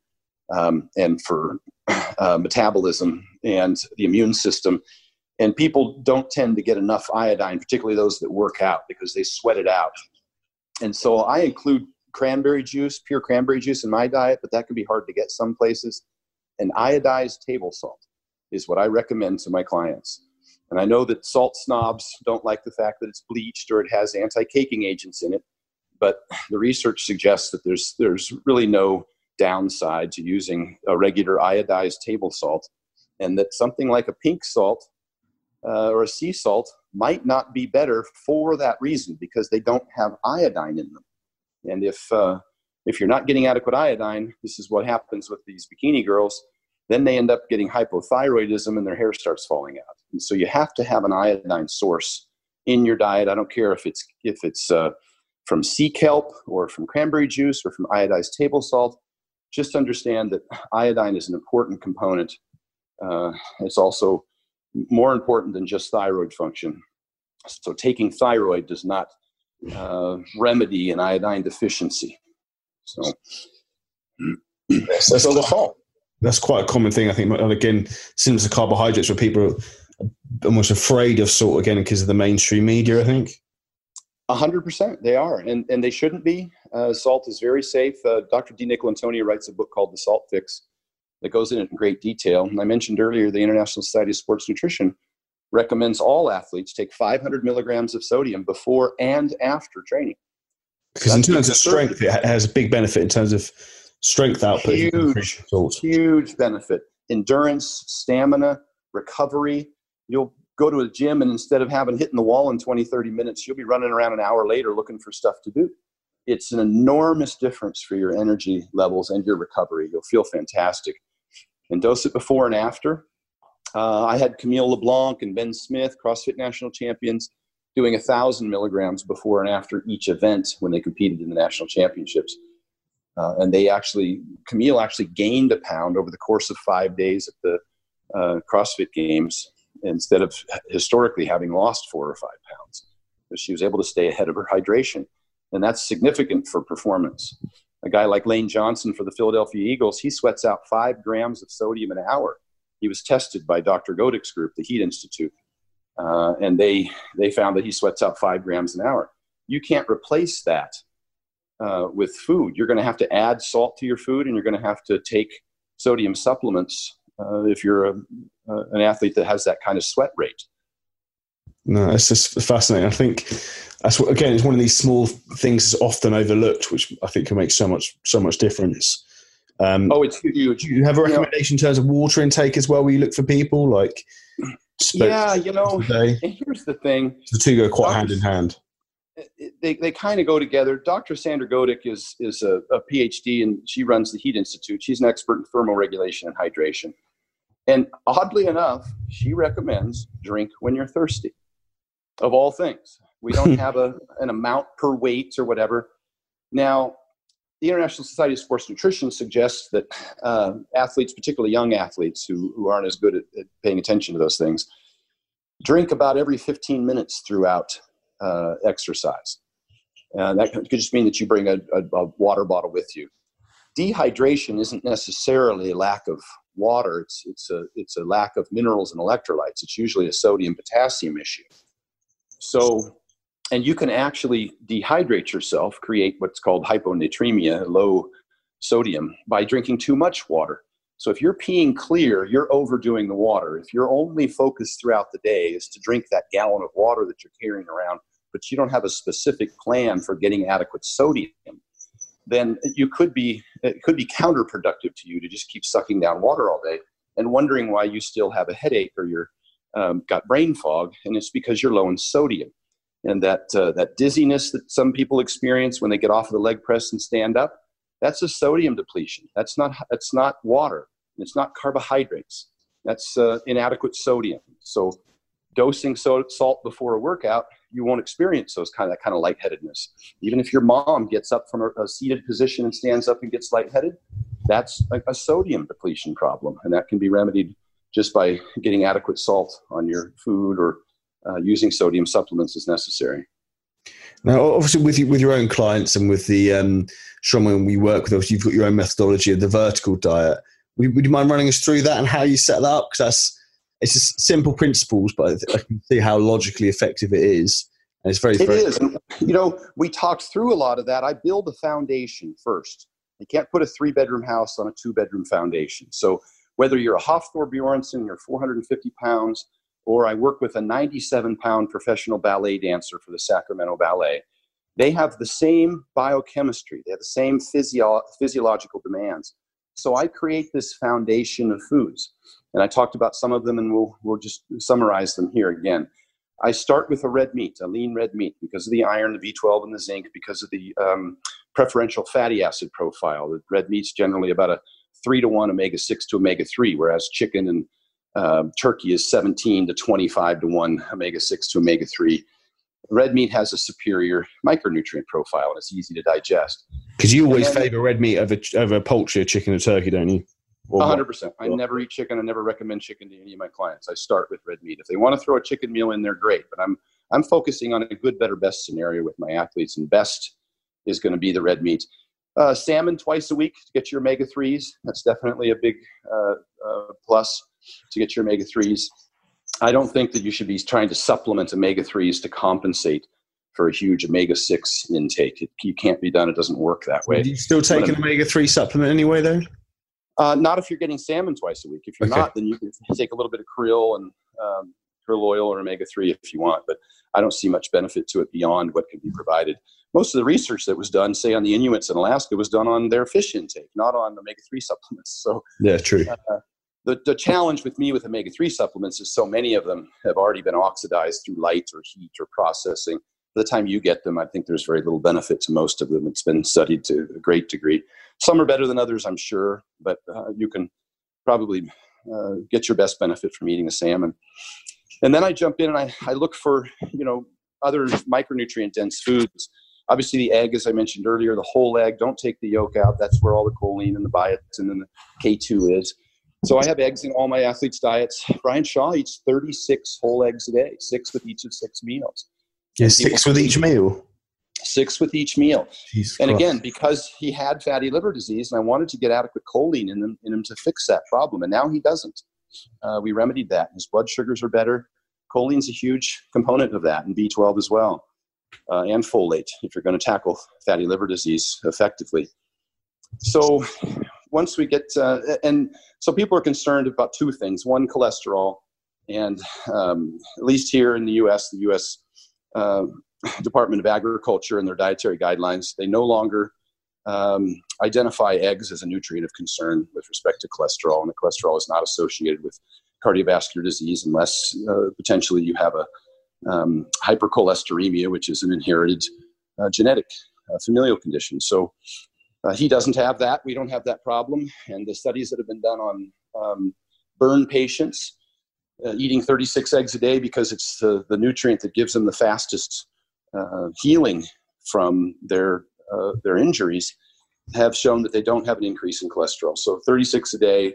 um, and for [clears throat] uh, metabolism and the immune system. And people don't tend to get enough iodine, particularly those that work out, because they sweat it out. And so I include cranberry juice, pure cranberry juice in my diet, but that can be hard to get some places an iodized table salt is what I recommend to my clients. And I know that salt snobs don't like the fact that it's bleached or it has anti caking agents in it, but the research suggests that there's, there's really no downside to using a regular iodized table salt, and that something like a pink salt uh, or a sea salt might not be better for that reason because they don't have iodine in them. And if, uh, if you're not getting adequate iodine, this is what happens with these bikini girls. Then they end up getting hypothyroidism and their hair starts falling out. And so you have to have an iodine source in your diet. I don't care if it's if it's uh, from sea kelp or from cranberry juice or from iodized table salt. Just understand that iodine is an important component. Uh, it's also more important than just thyroid function. So taking thyroid does not uh, remedy an iodine deficiency. So, that's, so the salt. That's quite a common thing, I think. And again, similar to carbohydrates, where people are almost afraid of salt again because of the mainstream media. I think. A hundred percent, they are, and and they shouldn't be. Uh, salt is very safe. Uh, Dr. DiNicolantonio writes a book called The Salt Fix that goes into in great detail. And I mentioned earlier the International Society of Sports Nutrition recommends all athletes take 500 milligrams of sodium before and after training. Because in terms of strength, it has a big benefit in terms of strength output. Huge, huge benefit. Endurance, stamina, recovery. You'll go to a gym and instead of having hitting the wall in 20, 30 minutes, you'll be running around an hour later looking for stuff to do. It's an enormous difference for your energy levels and your recovery. You'll feel fantastic. And dose it before and after. Uh, I had Camille LeBlanc and Ben Smith, CrossFit national champions, doing a thousand milligrams before and after each event when they competed in the national championships. Uh, and they actually, Camille actually gained a pound over the course of five days at the uh, CrossFit Games instead of historically having lost four or five pounds. But she was able to stay ahead of her hydration. And that's significant for performance. A guy like Lane Johnson for the Philadelphia Eagles, he sweats out five grams of sodium an hour he was tested by Dr. Godek's group, the Heat Institute, uh, and they they found that he sweats out five grams an hour. You can't replace that uh, with food. You're going to have to add salt to your food, and you're going to have to take sodium supplements uh, if you're a, an athlete that has that kind of sweat rate. No, it's just fascinating. I think that's what, again, it's one of these small things that's often overlooked, which I think can make so much so much difference. Um, oh, it's huge. Do you have a recommendation in terms of water intake as well? Where you look for people like? Yeah, you know. Here's the thing: the two go quite hand in hand. They, they kind of go together. Dr. Sandra Godek is is a, a PhD and she runs the Heat Institute. She's an expert in thermoregulation and hydration. And oddly enough, she recommends drink when you're thirsty. Of all things, we don't [laughs] have a, an amount per weight or whatever. Now, the International Society of Sports Nutrition suggests that uh, athletes, particularly young athletes who, who aren't as good at, at, paying attention to those things, drink about every 15 minutes throughout uh, exercise. And that could just mean that you bring a, a, a, water bottle with you. Dehydration isn't necessarily a lack of water, it's, it's, a, it's a lack of minerals and electrolytes. It's usually a sodium potassium issue. So and you can actually dehydrate yourself, create what's called hyponatremia, low sodium, by drinking too much water. So if you're peeing clear, you're overdoing the water. If your only focus throughout the day is to drink that gallon of water that you're carrying around, but you don't have a specific plan for getting adequate sodium, then you could be it could be counterproductive to you to just keep sucking down water all day and wondering why you still have a headache or you're um, got brain fog, and it's because you're low in sodium and that uh, that dizziness that some people experience when they get off of the leg press and stand up that's a sodium depletion. That's not that's not water. It's not carbohydrates. That's uh, inadequate sodium. So dosing so- salt before a workout you won't experience those kind of that kind of lightheadedness. Even if your mom gets up from a, a seated position and stands up and gets lightheaded that's a, a sodium depletion problem and that can be remedied just by getting adequate salt on your food or uh, using sodium supplements as necessary. Now, obviously, with you, with your own clients and with the um, strongmen we work with, obviously, you've got your own methodology of the vertical diet. Would, would you mind running us through that and how you set that up? Because that's it's just simple principles, but I can see how logically effective it is. And it's very, it very is. You know, we talked through a lot of that. I build a foundation first. You can't put a three bedroom house on a two bedroom foundation. So whether you're a Hafthor Bjornsson, you're 450 pounds, or I work with a 97 pound professional ballet dancer for the Sacramento Ballet. They have the same biochemistry, they have the same physio- physiological demands. So I create this foundation of foods. And I talked about some of them, and we'll, we'll just summarize them here again. I start with a red meat, a lean red meat, because of the iron, the B12, and the zinc, because of the um, preferential fatty acid profile. The red meat's generally about a three to one omega 6 to omega 3, whereas chicken and um, turkey is 17 to 25 to 1 omega 6 to omega 3. Red meat has a superior micronutrient profile and it's easy to digest. Because you always then, favor red meat over, over poultry, chicken, or turkey, don't you? Or 100%. What? I never eat chicken. I never recommend chicken to any of my clients. I start with red meat. If they want to throw a chicken meal in there, great. But I'm, I'm focusing on a good, better, best scenario with my athletes, and best is going to be the red meat. Uh, salmon twice a week to get your omega 3s. That's definitely a big uh, uh, plus to get your omega 3s. I don't think that you should be trying to supplement omega 3s to compensate for a huge omega 6 intake. It, you can't be done, it doesn't work that way. Do you still take an omega 3 supplement anyway, though? Uh, not if you're getting salmon twice a week. If you're okay. not, then you can take a little bit of krill and um, krill oil or omega 3 if you want, but I don't see much benefit to it beyond what can be provided. Most of the research that was done, say on the Inuits in Alaska, was done on their fish intake, not on omega 3 supplements. So, yeah, true. Uh, the, the challenge with me with omega 3 supplements is so many of them have already been oxidized through light or heat or processing. By the time you get them, I think there's very little benefit to most of them. It's been studied to a great degree. Some are better than others, I'm sure, but uh, you can probably uh, get your best benefit from eating a salmon. And then I jump in and I, I look for, you know, other micronutrient dense foods. Obviously, the egg, as I mentioned earlier, the whole egg, don't take the yolk out. That's where all the choline and the biotin and the K2 is. So I have eggs in all my athletes' diets. Brian Shaw eats 36 whole eggs a day, six with each of six meals. Yeah, six with each meal. Six with each meal. Jesus and Christ. again, because he had fatty liver disease, and I wanted to get adequate choline in him, in him to fix that problem, and now he doesn't. Uh, we remedied that. His blood sugars are better. Choline's a huge component of that, and B12 as well, uh, and folate if you're going to tackle fatty liver disease effectively. So once we get, uh, and so people are concerned about two things: one, cholesterol, and um, at least here in the U.S., the U.S. Uh, [laughs] Department of Agriculture and their dietary guidelines, they no longer um, identify eggs as a nutrient of concern with respect to cholesterol, and the cholesterol is not associated with cardiovascular disease unless uh, potentially you have a um, hypercholesteremia, which is an inherited uh, genetic uh, familial condition. So uh, he doesn't have that. We don't have that problem. And the studies that have been done on um, burn patients uh, eating 36 eggs a day because it's the, the nutrient that gives them the fastest uh, healing from their uh, their injuries have shown that they don't have an increase in cholesterol. So 36 a day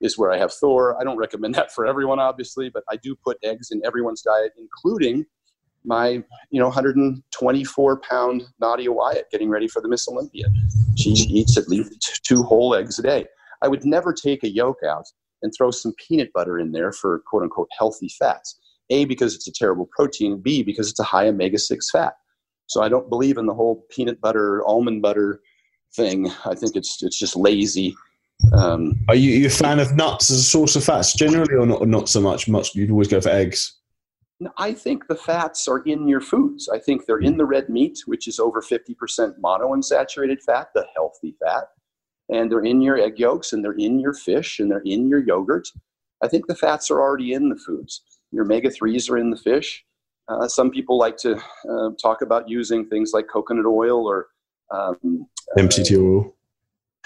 is where I have Thor. I don't recommend that for everyone, obviously, but I do put eggs in everyone's diet, including my you know 124 pound Nadia Wyatt getting ready for the Miss Olympia. She eats at least two whole eggs a day. I would never take a yolk out and throw some peanut butter in there for quote unquote healthy fats. A, because it's a terrible protein. B, because it's a high omega 6 fat. So I don't believe in the whole peanut butter, almond butter thing. I think it's, it's just lazy. Um, Are you, you a fan of nuts as a source of fats generally, or not, or not so much? Much you'd always go for eggs. I think the fats are in your foods. I think they're in the red meat, which is over 50% monounsaturated fat, the healthy fat. And they're in your egg yolks, and they're in your fish, and they're in your yogurt. I think the fats are already in the foods. Your omega 3s are in the fish. Uh, some people like to uh, talk about using things like coconut oil or um, MCT oil.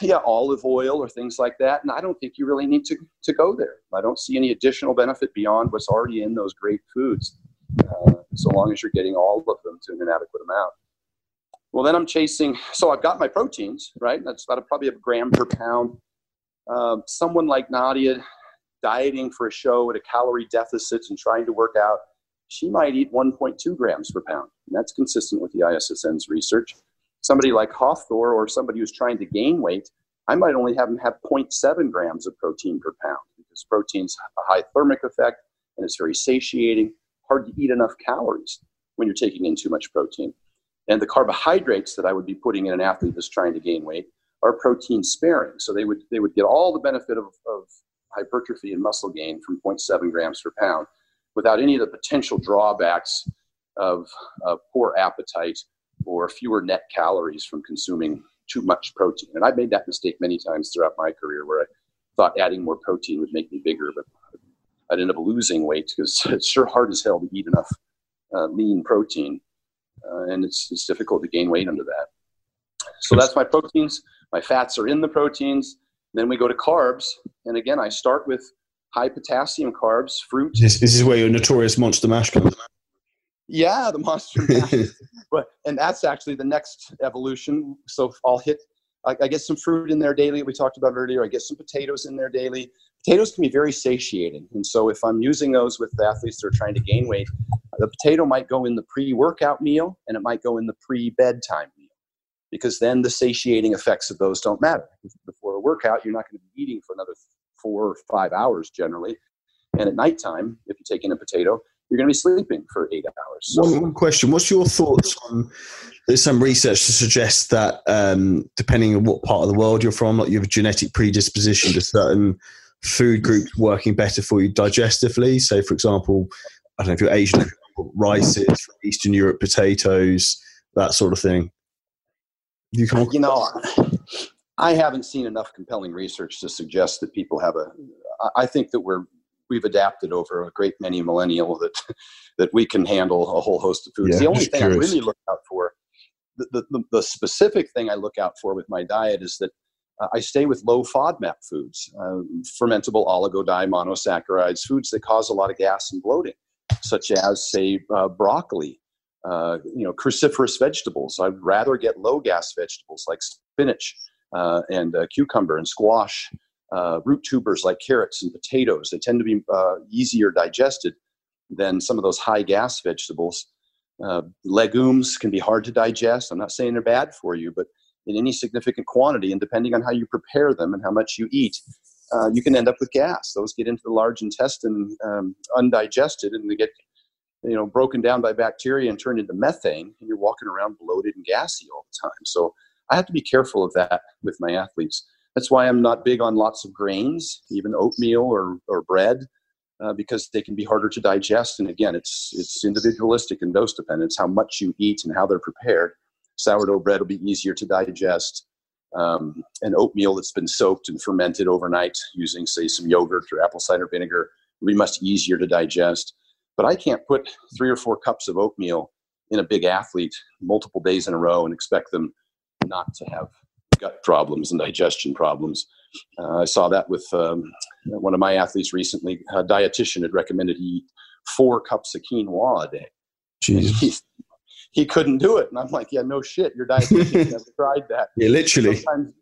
Yeah, olive oil or things like that. And I don't think you really need to, to go there. I don't see any additional benefit beyond what's already in those great foods, uh, so long as you're getting all of them to an adequate amount. Well, then I'm chasing, so I've got my proteins, right? That's about a, probably a gram per pound. Uh, someone like Nadia dieting for a show at a calorie deficit and trying to work out, she might eat 1.2 grams per pound. And that's consistent with the ISSN's research. Somebody like Hafthor or somebody who's trying to gain weight, I might only have them have 0.7 grams of protein per pound because protein's a high thermic effect and it's very satiating, hard to eat enough calories when you're taking in too much protein. And the carbohydrates that I would be putting in an athlete that's trying to gain weight are protein sparing. So they would, they would get all the benefit of, of hypertrophy and muscle gain from 0.7 grams per pound without any of the potential drawbacks of, of poor appetite or fewer net calories from consuming too much protein. And I've made that mistake many times throughout my career where I thought adding more protein would make me bigger, but I'd end up losing weight because [laughs] it's sure hard as hell to eat enough uh, lean protein. Uh, and it's, it's difficult to gain weight under that. So that's my proteins. My fats are in the proteins. Then we go to carbs, and again, I start with high potassium carbs, fruit. This, this is where your notorious monster mash comes. Yeah, the monster mash. [laughs] but and that's actually the next evolution. So I'll hit. I, I get some fruit in there daily. We talked about earlier. I get some potatoes in there daily. Potatoes can be very satiating, and so if I'm using those with athletes that are trying to gain weight, The potato might go in the pre workout meal and it might go in the pre bedtime meal because then the satiating effects of those don't matter. Before a workout, you're not going to be eating for another four or five hours generally. And at nighttime, if you take in a potato, you're going to be sleeping for eight hours. So, one, one, question: What's your thoughts on? There's some research to suggest that um, depending on what part of the world you're from, like you have a genetic predisposition to certain food groups working better for you digestively. So, for example, I don't know if you're Asian, rices, from Eastern Europe potatoes, that sort of thing. You, come you know, I haven't seen enough compelling research to suggest that people have a. I think that we're we've adapted over a great many millennial that [laughs] that we can handle a whole host of foods. Yeah, the only thing curious. I really look out for, the, the, the, specific thing I look out for with my diet is that uh, I stay with low FODMAP foods, uh, fermentable oligodimonosaccharides, foods that cause a lot of gas and bloating, such as say uh, broccoli, uh, you know, cruciferous vegetables. I'd rather get low gas vegetables like spinach uh, and uh, cucumber and squash uh, root tubers like carrots and potatoes. They tend to be uh, easier digested than some of those high gas vegetables. Uh, legumes can be hard to digest. I'm not saying they're bad for you, but in any significant quantity, and depending on how you prepare them and how much you eat, uh, you can end up with gas. Those get into the large intestine um, undigested, and they get you know broken down by bacteria and turned into methane, and you're walking around bloated and gassy all the time. So I have to be careful of that with my athletes. That's why I'm not big on lots of grains, even oatmeal or, or bread, uh, because they can be harder to digest. And again, it's, it's individualistic and dose dependent. It's how much you eat and how they're prepared. Sourdough bread will be easier to digest. Um, and oatmeal that's been soaked and fermented overnight using, say, some yogurt or apple cider vinegar will be much easier to digest. But I can't put three or four cups of oatmeal in a big athlete multiple days in a row and expect them not to have gut problems and digestion problems. Uh, I saw that with um, one of my athletes recently. A dietitian had recommended he eat four cups of quinoa a day. He, he couldn't do it. And I'm like, yeah, no shit. Your dietitian [laughs] never tried that. Yeah, literally. Sometimes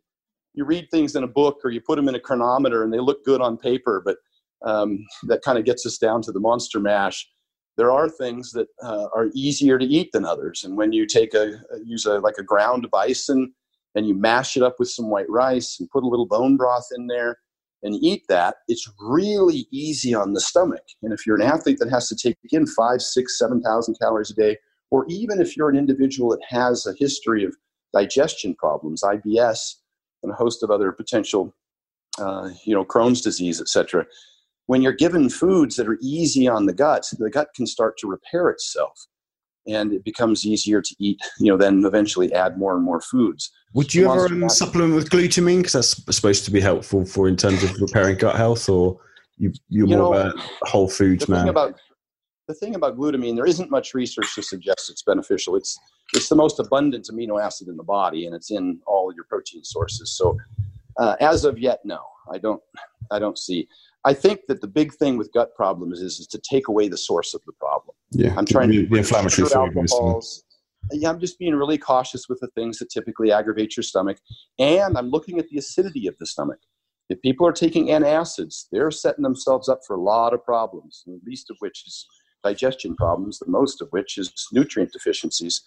you read things in a book or you put them in a Cronometer, and they look good on paper, but um, that kind of gets us down to the monster mash. There are things that uh, are easier to eat than others. And when you take a, use a, like a ground bison and you mash it up with some white rice and put a little bone broth in there and eat that, it's really easy on the stomach. And if you're an athlete that has to take in five, six, seven thousand calories a day, or even if you're an individual that has a history of digestion problems, IBS, and a host of other potential, uh, you know, Crohn's disease, etc. When you're given foods that are easy on the gut, the gut can start to repair itself and it becomes easier to eat, you know, then eventually add more and more foods. Would you ever um, supplement with glutamine? Because that's supposed to be helpful for in terms of repairing gut health, or you, you're you more know, of a whole foods man? About, the thing about glutamine, there isn't much research to suggest it's beneficial. It's, it's the most abundant amino acid in the body, and it's in all your protein sources. So uh, as of yet, no, I don't, I don't see. I think that the big thing with gut problems is, is to take away the source of the problem. Yeah, I'm trying to the inflammatory alcohols. Yeah, I'm just being really cautious with the things that typically aggravate your stomach, and I'm looking at the acidity of the stomach. If people are taking antacids, they're setting themselves up for a lot of problems, the least of which is digestion problems, the most of which is nutrient deficiencies,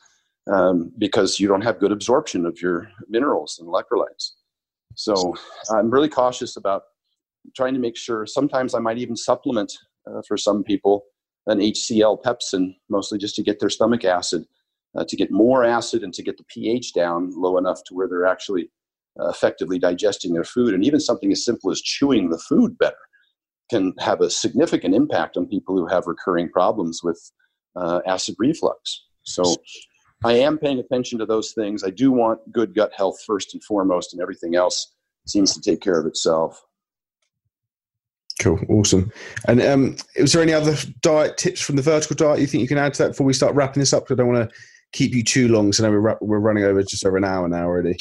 um, because you don't have good absorption of your minerals and electrolytes. So I'm really cautious about trying to make sure. Sometimes I might even supplement uh, for some people an HCl pepsin, mostly just to get their stomach acid, uh, to get more acid and to get the pH down low enough to where they're actually uh, effectively digesting their food. And even something as simple as chewing the food better can have a significant impact on people who have recurring problems with uh, acid reflux. So I am paying attention to those things. I do want good gut health first and foremost, and everything else seems to take care of itself. Cool, awesome. And um, is there any other diet tips from the vertical diet you think you can add to that before we start wrapping this up? Because I don't want to keep you too long. So now we're, we're running over just over an hour now already.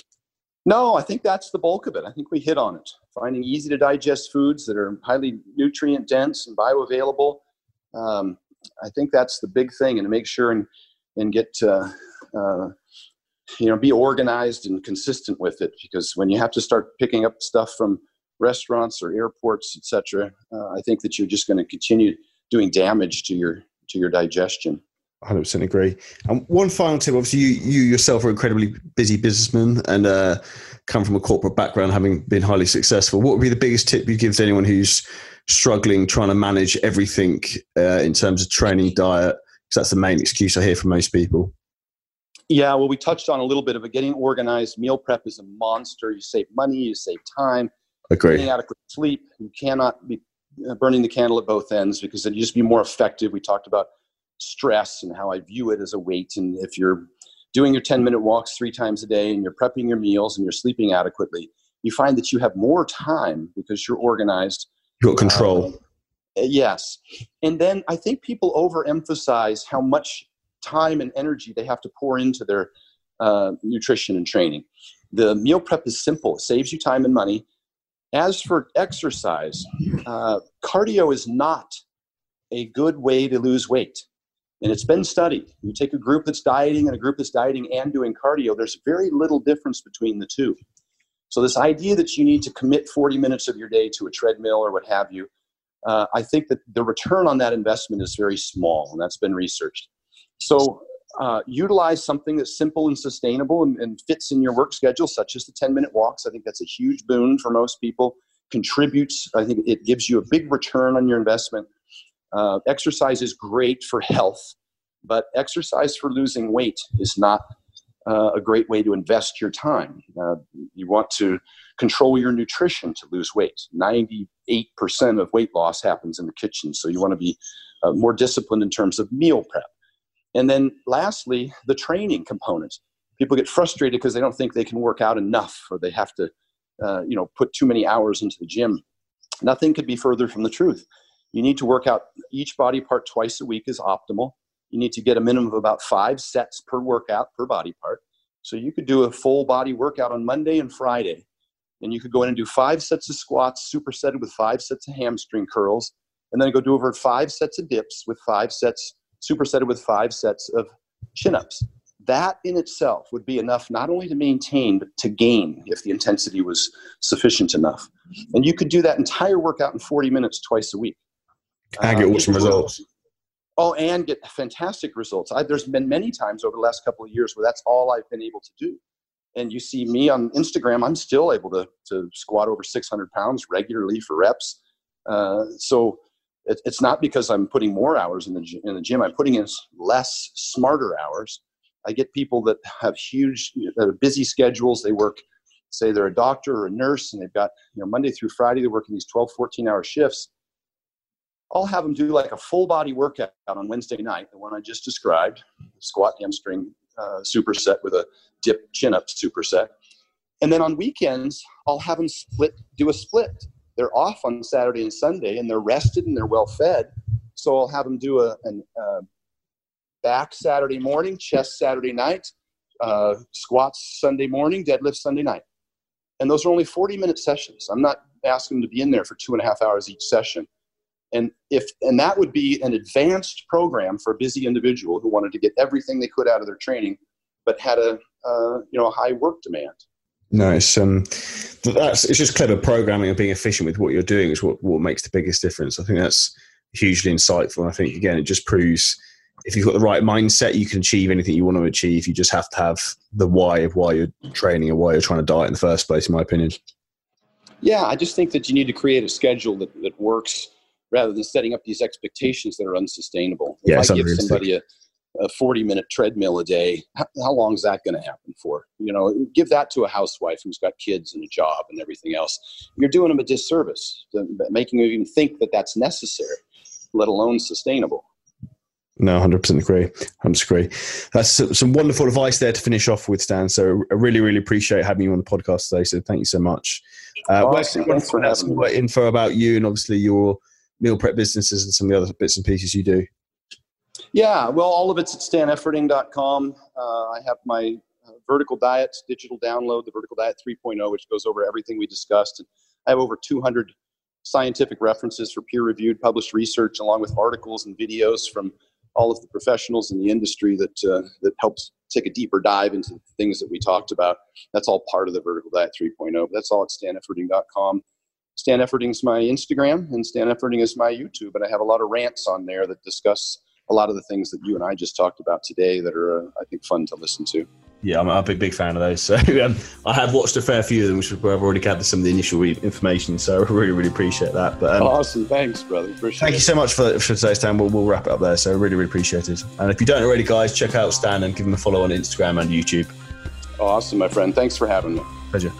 No, I think that's the bulk of it. I think we hit on it. Finding easy to digest foods that are highly nutrient dense and bioavailable. Um, I think that's the big thing, and to make sure and and get uh, uh, you know be organized and consistent with it. Because when you have to start picking up stuff from restaurants or airports, etc. Uh, I think that you're just going to continue doing damage to your to your digestion. 100% agree. And one final tip obviously, you, you yourself are incredibly busy businessman and uh, come from a corporate background, having been highly successful. What would be the biggest tip you'd give to anyone who's struggling trying to manage everything uh, in terms of training, diet? Because that's the main excuse I hear from most people. Yeah, well, we touched on a little bit of it. Getting organized, meal prep is a monster. You save money, you save time. Agree. Getting adequate sleep. You cannot be uh, burning the candle at both ends because then you just be more effective. We talked about stress and how I view it as a weight. And if you're doing your 10 minute walks three times a day and you're prepping your meals and you're sleeping adequately, you find that you have more time because you're organized. You got control. Uh, yes. And then I think people overemphasize how much time and energy they have to pour into their uh, nutrition and training. The meal prep is simple, it saves you time and money. As for exercise, uh, cardio is not a good way to lose weight. And it's been studied. You take a group that's dieting and a group that's dieting and doing cardio, there's very little difference between the two. So, this idea that you need to commit 40 minutes of your day to a treadmill or what have you, uh, I think that the return on that investment is very small, and that's been researched. So, uh, utilize something that's simple and sustainable and, and, fits in your work schedule, such as the 10 minute walks. I think that's a huge boon for most people. Contributes, I think it gives you a big return on your investment. Uh, exercise is great for health, but exercise for losing weight is not uh, a great way to invest your time. Uh, you want to control your nutrition to lose weight. 98% of weight loss happens in the kitchen, so you want to be uh, more disciplined in terms of meal prep. And then lastly, the training component. People get frustrated because they don't think they can work out enough or they have to, uh, you know, put too many hours into the gym. Nothing could be further from the truth. You need to work out each body part twice a week is optimal. You need to get a minimum of about five sets per workout per body part. So you could do a full body workout on Monday and Friday. And you could go in and do five sets of squats, supersetted with five sets of hamstring curls, and then go do over five sets of dips with five sets, supersetted with five sets of chin ups. That in itself would be enough not only to maintain, but to gain if the intensity was sufficient enough. And you could do that entire workout in 40 minutes twice a week and get uh, awesome results. Oh, and get fantastic results. I, there's been many times over the last couple of years where that's all I've been able to do. And you see me on Instagram, I'm still able to, to squat over 600 pounds regularly for reps. Uh, so it, it's not because I'm putting more hours in the, in the gym, I'm putting in less, smarter hours. I get people that have huge, that have busy schedules. They work, say they're a doctor or a nurse, and they've got, you know, Monday through Friday, they're working these 12, 14 hour shifts I'll have them do like a full body workout on Wednesday night, the one I just described, squat hamstring uh, superset with a dip chin up superset. And then on weekends, I'll have them split, do a split. They're off on Saturday and Sunday, and they're rested and they're well fed. So I'll have them do a back Saturday morning, chest Saturday night, uh, squats Sunday morning, deadlift Sunday night. And those are only 40 minute sessions. I'm not asking them to be in there for two and a half hours each session and if and that would be an advanced program for a busy individual who wanted to get everything they could out of their training but had a uh, you know a high work demand nice. Um that's it's just clever programming and being efficient with what you're doing is what, what makes the biggest difference. I think that's hugely insightful. And i think again it just proves if you've got the right mindset you can achieve anything you want to achieve. You just have to have the why of why you're training and why you're trying to diet in the first place in my opinion. Yeah i just think that you need to create a schedule that, that works rather than setting up these expectations that are unsustainable. If yeah, I give somebody a, a 40 minute treadmill a day, how, how long is that going to happen for? You know, give that to a housewife who's got kids and a job and everything else. You're doing them a disservice, making them even think that that's necessary, let alone sustainable. No, hundred percent agree. Hundred agree. That's some wonderful advice there to finish off with, Stan. So I really, really appreciate having you on the podcast today. So thank you so much. Uh, awesome. Thanks for having me. info about you and obviously your meal prep businesses and some of the other bits and pieces you do? Yeah, well, all of it's at stanefferding.com. Uh, I have my uh, vertical diet digital download, the vertical diet 3.0, which goes over everything we discussed. And I have over 200 scientific references for peer reviewed published research, along with articles and videos from all of the professionals in the industry that, uh, that helps take a deeper dive into the things that we talked about. That's all part of the vertical diet 3.0. That's all at stanefferding.com. Stan is my Instagram, and Stan is my YouTube. And I have a lot of rants on there that discuss a lot of the things that you and I just talked about today that are, uh, I think, fun to listen to. Yeah, I'm a big, big fan of those. [laughs] So um, I have watched a fair few of them, which I've already gathered some of the initial information. So I really, really appreciate that. But um, awesome, thanks, brother. Appreciate thank it. you so much for, for today's time. We'll, we'll wrap it up there. So really, really appreciate it. And if you don't already, guys, check out Stan and give him a follow on Instagram and YouTube. Awesome, my friend. Thanks for having me. Pleasure.